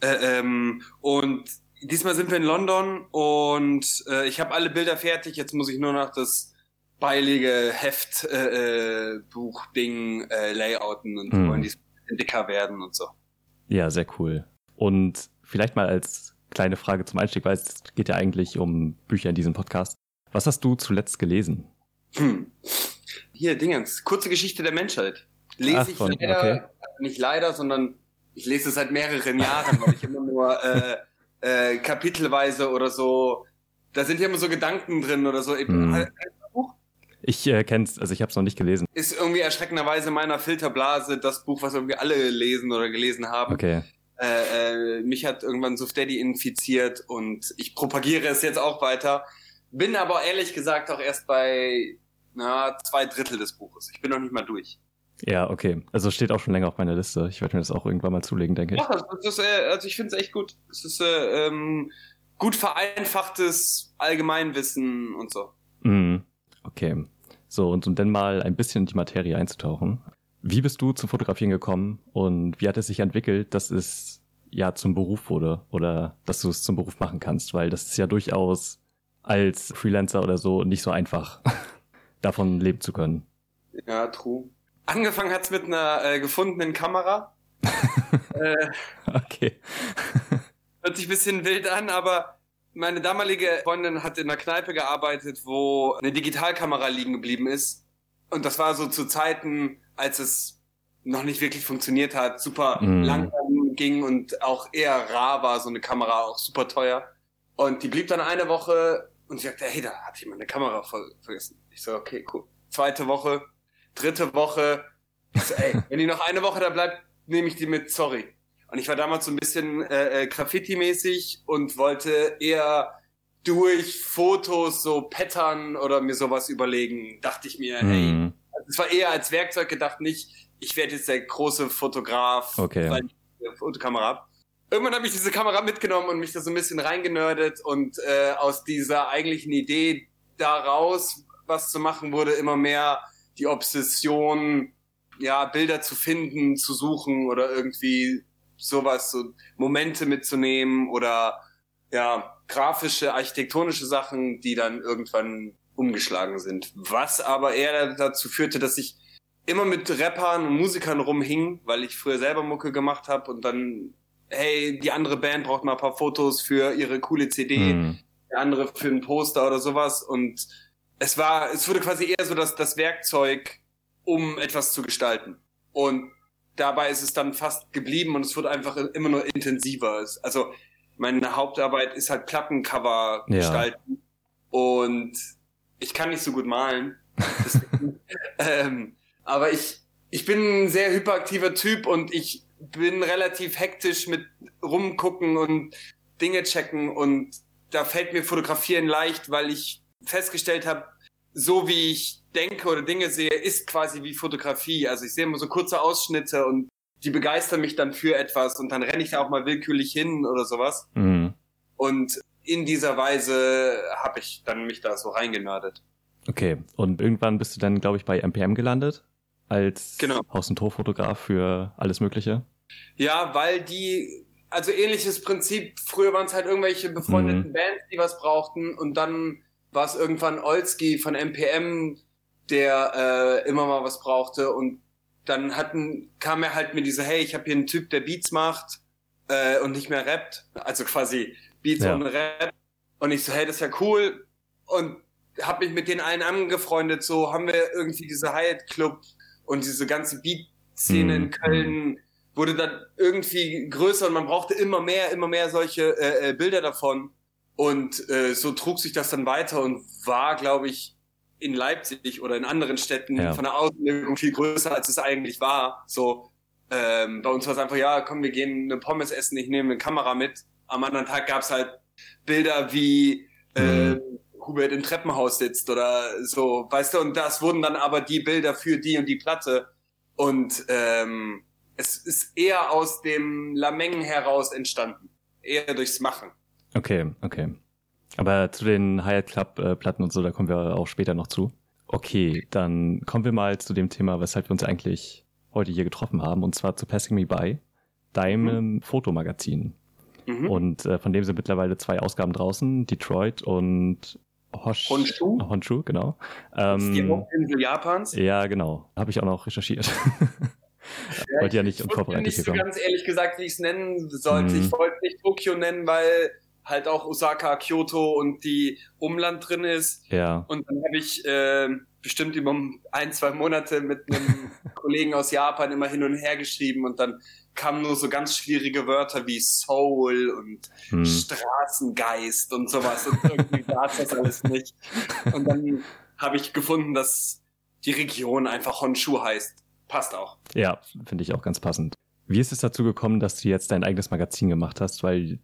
[SPEAKER 3] äh, ähm, und diesmal sind wir in London und äh, ich habe alle Bilder fertig. Jetzt muss ich nur noch das beilige Heft, äh, äh, Buch, Ding, äh, layouten und
[SPEAKER 1] Hm.
[SPEAKER 3] wollen die dicker werden und so.
[SPEAKER 1] Ja, sehr cool. Und vielleicht mal als kleine Frage zum Einstieg, weil es geht ja eigentlich um Bücher in diesem Podcast. Was hast du zuletzt gelesen?
[SPEAKER 3] Hm. Hier, Dingens, kurze Geschichte der Menschheit. Lese
[SPEAKER 1] Ach,
[SPEAKER 3] ich
[SPEAKER 1] von-
[SPEAKER 3] leider,
[SPEAKER 1] okay.
[SPEAKER 3] nicht leider, sondern ich lese es seit mehreren Jahren, weil ich immer nur äh, äh, kapitelweise oder so, da sind ja immer so Gedanken drin oder so.
[SPEAKER 1] Hm. Ich äh, kenn's, also ich habe es noch nicht gelesen.
[SPEAKER 3] Ist irgendwie erschreckenderweise in meiner Filterblase das Buch, was irgendwie alle lesen oder gelesen haben.
[SPEAKER 1] Okay.
[SPEAKER 3] Äh, äh, mich hat irgendwann so Steady infiziert und ich propagiere es jetzt auch weiter. Bin aber ehrlich gesagt auch erst bei na, zwei Drittel des Buches. Ich bin noch nicht mal durch.
[SPEAKER 1] Ja, okay. Also steht auch schon länger auf meiner Liste. Ich werde mir das auch irgendwann mal zulegen, denke ich.
[SPEAKER 3] Ja, das ist, äh, also ich finde es echt gut. Es ist äh, ähm, gut vereinfachtes Allgemeinwissen und so.
[SPEAKER 1] Okay. So, und um dann mal ein bisschen in die Materie einzutauchen. Wie bist du zum Fotografieren gekommen und wie hat es sich entwickelt, dass es ja zum Beruf wurde oder dass du es zum Beruf machen kannst? Weil das ist ja durchaus als Freelancer oder so nicht so einfach, (laughs) davon leben zu können.
[SPEAKER 3] Ja, true. Angefangen hat's mit einer äh, gefundenen Kamera. (laughs) äh,
[SPEAKER 1] Okay. (laughs)
[SPEAKER 3] hört sich ein bisschen wild an, aber meine damalige Freundin hat in einer Kneipe gearbeitet, wo eine Digitalkamera liegen geblieben ist. Und das war so zu Zeiten, als es noch nicht wirklich funktioniert hat, super
[SPEAKER 1] Mhm.
[SPEAKER 3] langsam ging und auch eher rar war, so eine Kamera auch super teuer. Und die blieb dann eine Woche und ich sagte, hey, da hat jemand eine Kamera ver vergessen. Ich so, okay, cool. Zweite Woche, dritte Woche. Ich so, ey, (laughs) wenn die noch eine Woche da bleibt, nehme ich die mit, sorry. Und ich war damals so ein bisschen äh, äh, Graffiti-mäßig und wollte eher durch Fotos so pattern oder mir sowas überlegen. Dachte ich mir, hey,
[SPEAKER 1] Mhm.
[SPEAKER 3] also es war eher als Werkzeug gedacht, nicht, ich werde jetzt der große Fotograf,
[SPEAKER 1] Okay.
[SPEAKER 3] weil ich eine Fotokamera habe. Irgendwann habe ich diese Kamera mitgenommen und mich da so ein bisschen reingenördet und äh, aus dieser eigentlichen Idee daraus was zu machen, wurde immer mehr die Obsession, ja, Bilder zu finden, zu suchen oder irgendwie sowas, so Momente mitzunehmen oder ja, grafische, architektonische Sachen, die dann irgendwann umgeschlagen sind. Was aber eher dazu führte, dass ich immer mit Rappern und Musikern rumhing, weil ich früher selber Mucke gemacht habe und dann, hey, die andere Band braucht mal ein paar Fotos für ihre coole CD,
[SPEAKER 1] Mhm.
[SPEAKER 3] der andere für ein Poster oder sowas und es war, es wurde quasi eher so das, das Werkzeug, um etwas zu gestalten. Und dabei ist es dann fast geblieben und es wird einfach immer nur intensiver. Also meine Hauptarbeit ist halt Plattencover
[SPEAKER 1] Ja.
[SPEAKER 3] gestalten und ich kann nicht so gut malen. (laughs) Deswegen, ähm, aber ich, ich bin ein sehr hyperaktiver Typ und ich bin relativ hektisch mit rumgucken und Dinge checken und da fällt mir Fotografieren leicht, weil ich festgestellt habe, so wie ich denke oder Dinge sehe, ist quasi wie Fotografie. Also ich sehe immer so kurze Ausschnitte und die begeistern mich dann für etwas und dann renne ich da auch mal willkürlich hin oder sowas.
[SPEAKER 1] Mhm.
[SPEAKER 3] Und in dieser Weise habe ich dann mich da so reingenördet.
[SPEAKER 1] Okay. Und irgendwann bist du dann, glaube ich, bei MPM gelandet als
[SPEAKER 3] Genau.
[SPEAKER 1] Haus- und Torfotograf für alles Mögliche.
[SPEAKER 3] Ja, weil die, also ähnliches Prinzip, früher waren es halt irgendwelche befreundeten
[SPEAKER 1] Mhm.
[SPEAKER 3] Bands, die was brauchten und dann war es irgendwann Olski von MPM, der äh, immer mal was brauchte und dann hatten, kam er halt mit dieser, hey, ich habe hier einen Typ, der Beats macht äh, und nicht mehr rappt, also quasi Beats
[SPEAKER 1] Ja.
[SPEAKER 3] ohne Rap und ich so, hey, das ist ja cool und habe mich mit den allen angefreundet, so haben wir irgendwie diese Hyatt Club und diese ganze Beat-Szene
[SPEAKER 1] Mhm.
[SPEAKER 3] in Köln wurde dann irgendwie größer und man brauchte immer mehr, immer mehr solche äh, äh, Bilder davon. Und äh, so trug sich das dann weiter und war, glaube ich, in Leipzig oder in anderen Städten
[SPEAKER 1] Ja.
[SPEAKER 3] von der Auswirkung viel größer, als es eigentlich war. So, ähm, bei uns war es einfach, ja, komm, wir gehen eine Pommes essen, ich nehme eine Kamera mit. Am anderen Tag gab's halt Bilder wie äh,
[SPEAKER 1] Mhm.
[SPEAKER 3] Hubert im Treppenhaus sitzt oder so, weißt du, und das wurden dann aber die Bilder für die und die Platte. Und ähm, es ist eher aus dem Lameng heraus entstanden. Eher durchs Machen.
[SPEAKER 1] Okay, okay. Aber zu den Hyatt Club äh, Platten und so, da kommen wir auch später noch zu. Okay, dann kommen wir mal zu dem Thema, weshalb wir uns eigentlich heute hier getroffen haben, und zwar zu Passing Me By, deinem Fotomagazin.
[SPEAKER 3] Mhm.
[SPEAKER 1] Und äh, von dem sind mittlerweile zwei Ausgaben draußen, Detroit und Hosh
[SPEAKER 3] Honshu?
[SPEAKER 1] Honshu, genau.
[SPEAKER 3] Ist die
[SPEAKER 1] Ähm,
[SPEAKER 3] Hauptinsel Japans.
[SPEAKER 1] ja, genau. Habe ich auch noch recherchiert. (laughs)
[SPEAKER 3] Ja,
[SPEAKER 1] Wollte ja nicht
[SPEAKER 3] ich wusste
[SPEAKER 1] unvorbereitet
[SPEAKER 3] nicht so ganz ehrlich gesagt, wie ich es nennen sollte.
[SPEAKER 1] Mhm.
[SPEAKER 3] Ich wollte nicht Tokio nennen, weil halt auch Osaka, Kyoto und die Umland drin ist.
[SPEAKER 1] Ja,
[SPEAKER 3] Und dann habe ich äh, bestimmt über ein, zwei Monate mit einem (laughs) Kollegen aus Japan immer hin und her geschrieben und dann kamen nur so ganz schwierige Wörter wie Soul und
[SPEAKER 1] hm.
[SPEAKER 3] Straßengeist und sowas und irgendwie (laughs) gab's das alles nicht. Und dann habe ich gefunden, dass die Region einfach Honshu heißt. Passt auch.
[SPEAKER 1] ja finde ich auch ganz passend. Wie ist es dazu gekommen, dass du jetzt dein eigenes Magazin gemacht hast? Weil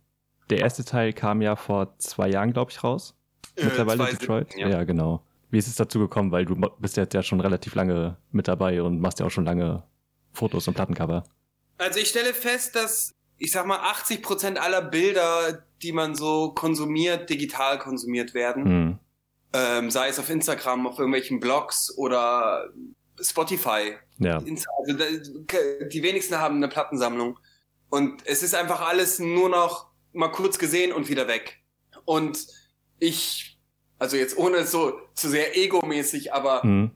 [SPEAKER 1] der erste Teil kam ja vor zwei Jahren, glaube ich, raus. Mittlerweile
[SPEAKER 3] Äh, zwei
[SPEAKER 1] Detroit.
[SPEAKER 3] Siebten,
[SPEAKER 1] Ja. genau. Wie ist es dazu gekommen? Weil du bist jetzt ja schon relativ lange mit dabei und machst ja auch schon lange Fotos und Plattencover.
[SPEAKER 3] Also ich stelle fest, dass ich sag mal 80 Prozent aller Bilder, die man so konsumiert, digital konsumiert werden.
[SPEAKER 1] Hm.
[SPEAKER 3] Ähm, sei es auf Instagram, auf irgendwelchen Blogs oder Spotify.
[SPEAKER 1] Ja,
[SPEAKER 3] Insta- Also die wenigsten haben eine Plattensammlung. Und es ist einfach alles nur noch mal kurz gesehen und wieder weg. Und ich, also jetzt ohne so zu sehr egomäßig, aber
[SPEAKER 1] hm.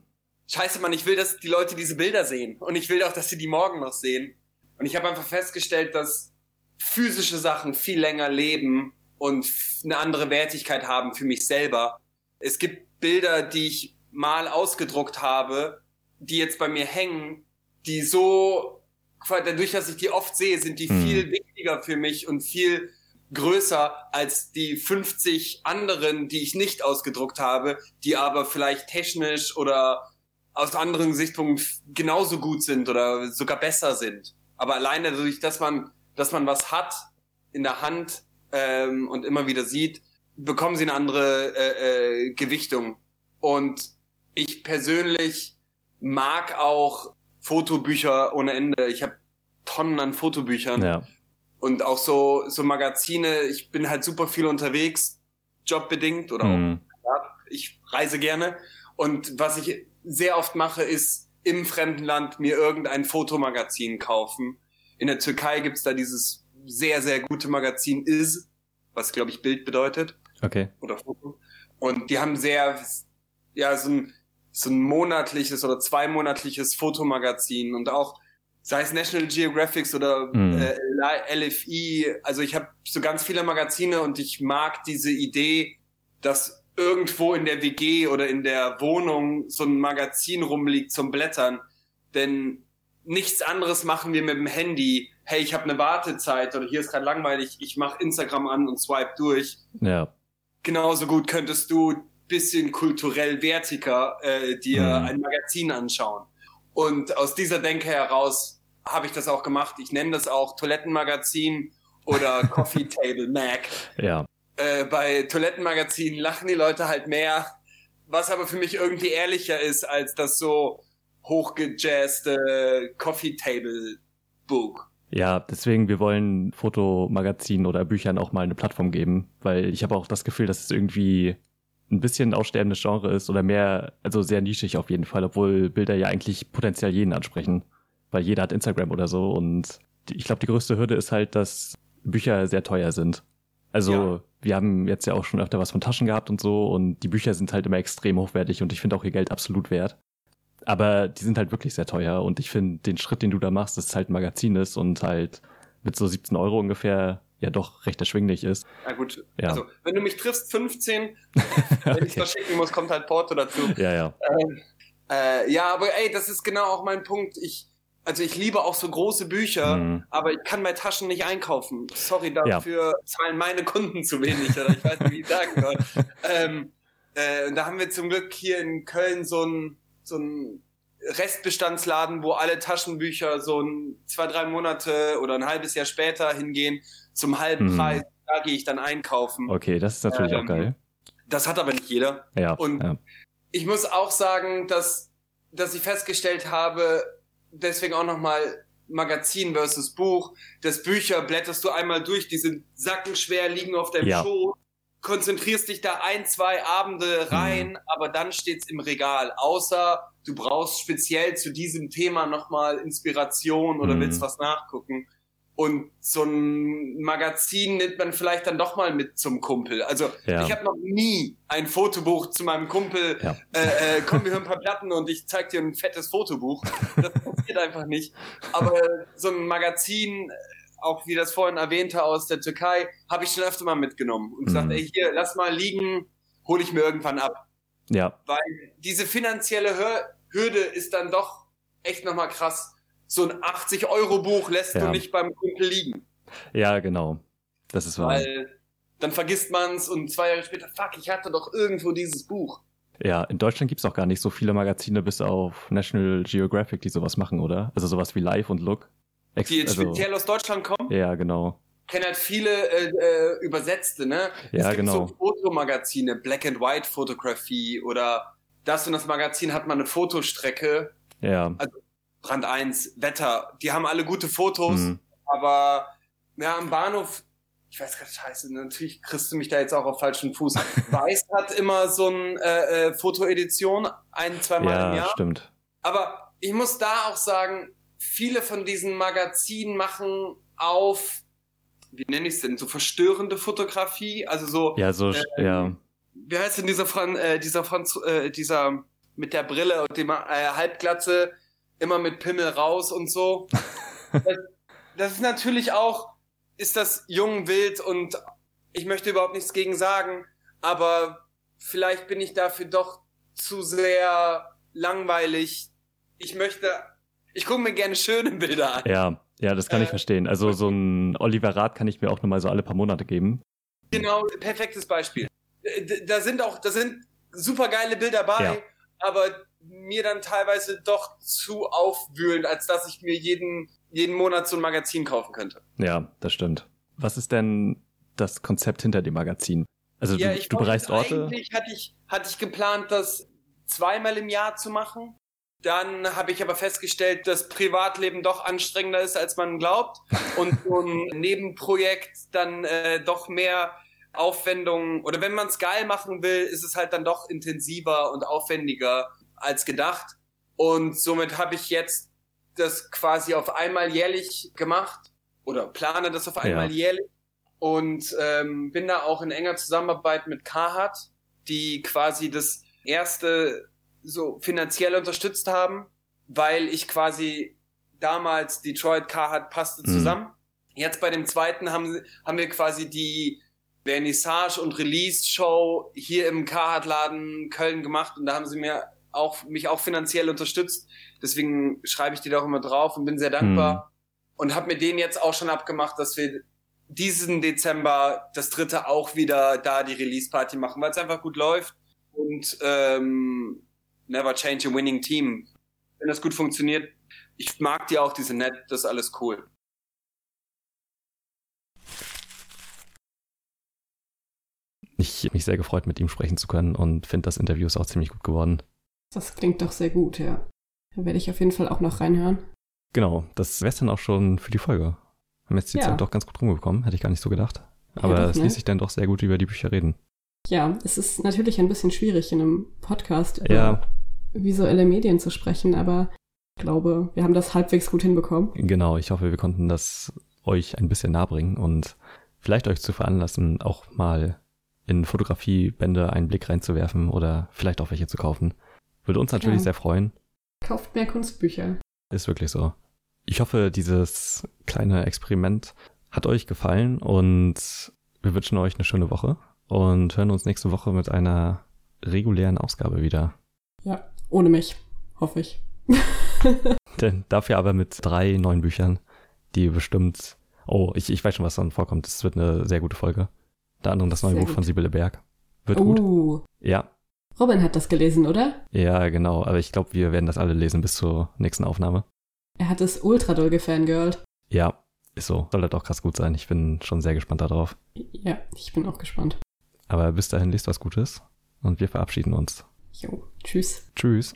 [SPEAKER 3] scheiße, Mann, ich will, dass die Leute diese Bilder sehen. Und ich will auch, dass sie die morgen noch sehen. Und ich habe einfach festgestellt, dass physische Sachen viel länger leben und eine andere Wertigkeit haben für mich selber. Es gibt Bilder, die ich mal ausgedruckt habe, die jetzt bei mir hängen, die so, dadurch, dass ich die oft sehe, sind die
[SPEAKER 1] Hm.
[SPEAKER 3] viel wichtiger für mich und viel größer als die 50 anderen, die ich nicht ausgedruckt habe, die aber vielleicht technisch oder aus anderen Gesichtspunkten genauso gut sind oder sogar besser sind. Aber alleine dadurch, dass man, dass man was hat in der Hand ähm, und immer wieder sieht, bekommen sie eine andere äh, äh, Gewichtung. Und ich persönlich mag auch Fotobücher ohne Ende. Ich habe Tonnen an Fotobüchern
[SPEAKER 1] ja.
[SPEAKER 3] Und auch so so Magazine. Ich bin halt super viel unterwegs, jobbedingt oder auch
[SPEAKER 1] Hm.
[SPEAKER 3] ja, ich reise gerne. Und was ich sehr oft mache, ist im fremden Land mir irgendein Fotomagazin kaufen. In der Türkei gibt's da dieses sehr, sehr gute Magazin Is, was glaube ich Bild bedeutet
[SPEAKER 1] Okay.
[SPEAKER 3] oder Foto. Und die haben sehr, ja, so ein, so ein monatliches oder zweimonatliches Fotomagazin und auch, sei es National Geographic oder
[SPEAKER 1] Mhm.
[SPEAKER 3] äh, LFI, also ich habe so ganz viele Magazine und ich mag diese Idee, dass irgendwo in der WG oder in der Wohnung so ein Magazin rumliegt zum Blättern. Denn nichts anderes machen wir mit dem Handy. Hey, ich habe eine Wartezeit oder hier ist gerade langweilig, ich mache Instagram an und swipe durch
[SPEAKER 1] Ja.
[SPEAKER 3] genauso gut könntest du bisschen kulturell wertiger äh, dir
[SPEAKER 1] Mhm.
[SPEAKER 3] ein Magazin anschauen. Und aus dieser Denke heraus habe ich das auch gemacht. Ich nenne das auch Toilettenmagazin oder (laughs) Coffee Table Mag.
[SPEAKER 1] Ja.
[SPEAKER 3] Äh, bei Toilettenmagazinen lachen die Leute halt mehr, was aber für mich irgendwie ehrlicher ist als das so hochgejazzte Coffee Table Book.
[SPEAKER 1] Ja, deswegen, wir wollen Fotomagazinen oder Büchern auch mal eine Plattform geben, weil ich habe auch das Gefühl, dass es irgendwie ein bisschen ein aussterbendes Genre ist oder mehr, also sehr nischig auf jeden Fall, obwohl Bilder ja eigentlich potenziell jeden ansprechen, weil jeder hat Instagram oder so und die, ich glaube, die größte Hürde ist halt, dass Bücher sehr teuer sind. Also
[SPEAKER 3] Ja.
[SPEAKER 1] wir haben jetzt ja auch schon öfter was von Taschen gehabt und so und die Bücher sind halt immer extrem hochwertig und ich finde auch ihr Geld absolut wert. Aber die sind halt wirklich sehr teuer und ich finde den Schritt, den du da machst, dass es halt ein Magazin ist und halt mit so 17 Euro ungefähr ja doch recht erschwinglich ist.
[SPEAKER 3] Na gut,
[SPEAKER 1] Ja.
[SPEAKER 3] also wenn du mich triffst, 15, (laughs) wenn ich
[SPEAKER 1] Okay.
[SPEAKER 3] verschicken muss, kommt halt Porto dazu.
[SPEAKER 1] Ja, ja.
[SPEAKER 3] Äh, ja, aber ey, das ist genau auch mein Punkt. Ich, also ich liebe auch so große Bücher,
[SPEAKER 1] Mhm.
[SPEAKER 3] aber ich kann bei Taschen nicht einkaufen. Sorry, dafür zahlen meine Kunden zu wenig, oder ich weiß nicht, wie ich sagen soll. (laughs) ähm, äh, und da haben wir zum Glück hier in Köln so ein, so ein Restbestandsladen, wo alle Taschenbücher so ein, zwei, drei Monate oder ein halbes Jahr später hingehen zum halben
[SPEAKER 1] Mhm.
[SPEAKER 3] Preis. Da gehe ich dann einkaufen.
[SPEAKER 1] Okay, das ist natürlich auch
[SPEAKER 3] Ähm,
[SPEAKER 1] geil.
[SPEAKER 3] Das hat aber nicht jeder.
[SPEAKER 1] Ja.
[SPEAKER 3] und-
[SPEAKER 1] ja.
[SPEAKER 3] Ich muss auch sagen, dass, dass ich festgestellt habe, deswegen auch nochmal Magazin versus Buch, das Bücher blätterst du einmal durch, die sind sackenschwer, liegen auf deinem
[SPEAKER 1] Ja.
[SPEAKER 3] Schoß, konzentrierst dich da ein, zwei Abende rein,
[SPEAKER 1] Mhm.
[SPEAKER 3] aber dann steht's im Regal. Außer du brauchst speziell zu diesem Thema nochmal Inspiration oder
[SPEAKER 1] Mhm.
[SPEAKER 3] willst was nachgucken. Und so ein Magazin nimmt man vielleicht dann doch mal mit zum Kumpel. Also
[SPEAKER 1] Ja.
[SPEAKER 3] ich habe noch nie ein Fotobuch zu meinem Kumpel,
[SPEAKER 1] Ja.
[SPEAKER 3] äh, äh, komm, wir hören ein paar Platten und ich zeig dir ein fettes Fotobuch. Das passiert einfach nicht. Aber so ein Magazin, auch wie das vorhin erwähnte aus der Türkei, habe ich schon öfter mal mitgenommen und gesagt,
[SPEAKER 1] Mhm.
[SPEAKER 3] ey, hier, lass mal liegen, hole ich mir irgendwann ab.
[SPEAKER 1] Ja,
[SPEAKER 3] Weil diese finanzielle Hür Hürde ist dann doch echt nochmal krass. So ein 80-Euro-Buch lässt
[SPEAKER 1] Ja.
[SPEAKER 3] du nicht beim Kumpel liegen.
[SPEAKER 1] ja, genau. Das ist wahr.
[SPEAKER 3] Weil dann vergisst man's und zwei Jahre später, fuck, ich hatte doch irgendwo dieses Buch.
[SPEAKER 1] Ja, in Deutschland gibt's auch gar nicht so viele Magazine bis auf National Geographic, die sowas machen, oder? Also sowas wie Live und Look. Ex
[SPEAKER 3] Die jetzt
[SPEAKER 1] also,
[SPEAKER 3] speziell aus Deutschland kommen,
[SPEAKER 1] Ja, genau.
[SPEAKER 3] kennen halt viele äh, äh, Übersetzte, ne?
[SPEAKER 1] Ja,
[SPEAKER 3] es gibt
[SPEAKER 1] genau.
[SPEAKER 3] so Fotomagazine, Black and White Fotografie oder das und das Magazin hat mal eine Fotostrecke,
[SPEAKER 1] Ja.
[SPEAKER 3] Brand 1, Wetter, die haben alle gute Fotos,
[SPEAKER 1] Mhm.
[SPEAKER 3] aber ja, am Bahnhof, ich weiß gerade scheiße, natürlich kriegst du mich da jetzt auch auf falschen Fuß. (laughs) Weiß hat immer so ein äh, äh, Fotoedition, ein, zweimal im
[SPEAKER 1] Ja,
[SPEAKER 3] Jahr.
[SPEAKER 1] stimmt.
[SPEAKER 3] Aber ich muss da auch sagen, viele von diesen Magazinen machen auf, wie nenne ich es denn, so verstörende Fotografie, also so,
[SPEAKER 1] Ja, so,
[SPEAKER 3] Ähm,
[SPEAKER 1] ja.
[SPEAKER 3] wie heißt denn dieser Fran äh, dieser Franz äh, dieser mit der Brille und dem äh, Halbglatze immer mit Pimmel raus und so. (laughs) das, das ist natürlich auch ist das jung wild und ich möchte überhaupt nichts gegen sagen, aber vielleicht bin ich dafür doch zu sehr langweilig. Ich möchte ich gucke mir gerne schöne Bilder an.
[SPEAKER 1] Ja, ja, das kann ich
[SPEAKER 3] Äh,
[SPEAKER 1] verstehen. Also so ein Oliver Rath kann ich mir auch nur mal so alle paar Monate geben.
[SPEAKER 3] Genau, perfektes Beispiel. Da sind auch, da sind super geile Bilder bei,
[SPEAKER 1] Ja.
[SPEAKER 3] aber mir dann teilweise doch zu aufwühlend, als dass ich mir jeden, jeden Monat so ein Magazin kaufen könnte.
[SPEAKER 1] Ja, das stimmt. Was ist denn das Konzept hinter dem Magazin? Also du, du
[SPEAKER 3] wollte-
[SPEAKER 1] bereist Orte?
[SPEAKER 3] Eigentlich hatte ich, hatte ich geplant, das zweimal im Jahr zu machen. Dann habe ich aber festgestellt, dass Privatleben doch anstrengender ist, als man glaubt. (laughs) Und so ein Nebenprojekt dann äh, doch mehr Aufwendungen, oder wenn man es geil machen will, ist es halt dann doch intensiver und aufwendiger als gedacht. Und somit habe ich jetzt das quasi auf einmal jährlich gemacht oder plane das auf einmal
[SPEAKER 1] Ja.
[SPEAKER 3] jährlich und ähm, bin da auch in enger Zusammenarbeit mit Carhartt, die quasi das erste so finanziell unterstützt haben, weil ich quasi damals Detroit Carhartt passte
[SPEAKER 1] Mhm.
[SPEAKER 3] zusammen. Jetzt bei dem zweiten haben, sie- haben wir quasi die Vernissage und Release Show hier im Carhartt Laden Köln gemacht und da haben sie mir auch mich auch finanziell unterstützt. Deswegen schreibe ich die da auch immer drauf und bin sehr dankbar und habe mir den jetzt auch schon abgemacht, dass wir diesen Dezember das dritte auch wieder da die Release Party machen, weil es einfach gut läuft und ähm, never change a winning team. Wenn das gut funktioniert, ich mag die auch, die sind nett, das ist alles cool.
[SPEAKER 1] Ich hab mich sehr gefreut, mit ihm sprechen zu können und finde, das Interview ist auch ziemlich gut geworden.
[SPEAKER 2] Das klingt doch sehr gut, ja. Da werde ich auf jeden Fall auch noch reinhören.
[SPEAKER 1] Genau, das wär's dann auch schon für die Folge. Haben jetzt die
[SPEAKER 2] Ja.
[SPEAKER 1] Zeit doch ganz gut rumgekommen, hätte ich gar nicht so gedacht.
[SPEAKER 2] Ja,
[SPEAKER 1] Aber
[SPEAKER 2] doch,
[SPEAKER 1] es
[SPEAKER 2] ne?
[SPEAKER 1] ließ sich dann doch sehr gut über die Bücher reden.
[SPEAKER 2] Ja, es ist natürlich ein bisschen schwierig, in einem Podcast über
[SPEAKER 1] Ja,
[SPEAKER 2] visuelle Medien zu sprechen, aber ich glaube, wir haben das halbwegs gut hinbekommen.
[SPEAKER 1] genau. Ich hoffe, wir konnten das euch ein bisschen nahebringen und vielleicht euch zu veranlassen, auch mal in Fotografiebände einen Blick reinzuwerfen oder vielleicht auch welche zu kaufen. Würde uns natürlich
[SPEAKER 2] Ja.
[SPEAKER 1] sehr freuen.
[SPEAKER 2] Kauft mehr Kunstbücher.
[SPEAKER 1] Ist wirklich so. Ich hoffe, dieses kleine Experiment hat euch gefallen und wir wünschen euch eine schöne Woche und hören uns nächste Woche mit einer regulären Ausgabe wieder.
[SPEAKER 2] Ja, ohne mich, hoffe ich. (laughs)
[SPEAKER 1] Denn dafür aber mit drei neuen Büchern, die bestimmt. Oh, ich, ich weiß schon, was dann vorkommt. Es wird eine sehr gute Folge. Der andere das neue
[SPEAKER 2] Sehr
[SPEAKER 1] Buch von
[SPEAKER 2] gut.
[SPEAKER 1] Sibylle Berg. Wird gut.
[SPEAKER 2] Uh,
[SPEAKER 1] Ja,
[SPEAKER 2] Robin hat das gelesen, oder?
[SPEAKER 1] ja, genau. Aber ich glaube, wir werden das alle lesen bis zur nächsten Aufnahme.
[SPEAKER 2] Er hat es ultra doll gefangirlt.
[SPEAKER 1] Ja, ist so. Soll halt auch krass gut sein. Ich bin schon sehr gespannt darauf.
[SPEAKER 2] Ja, ich bin auch gespannt.
[SPEAKER 1] Aber bis dahin lest was Gutes und wir verabschieden uns.
[SPEAKER 2] Jo, tschüss.
[SPEAKER 1] Tschüss.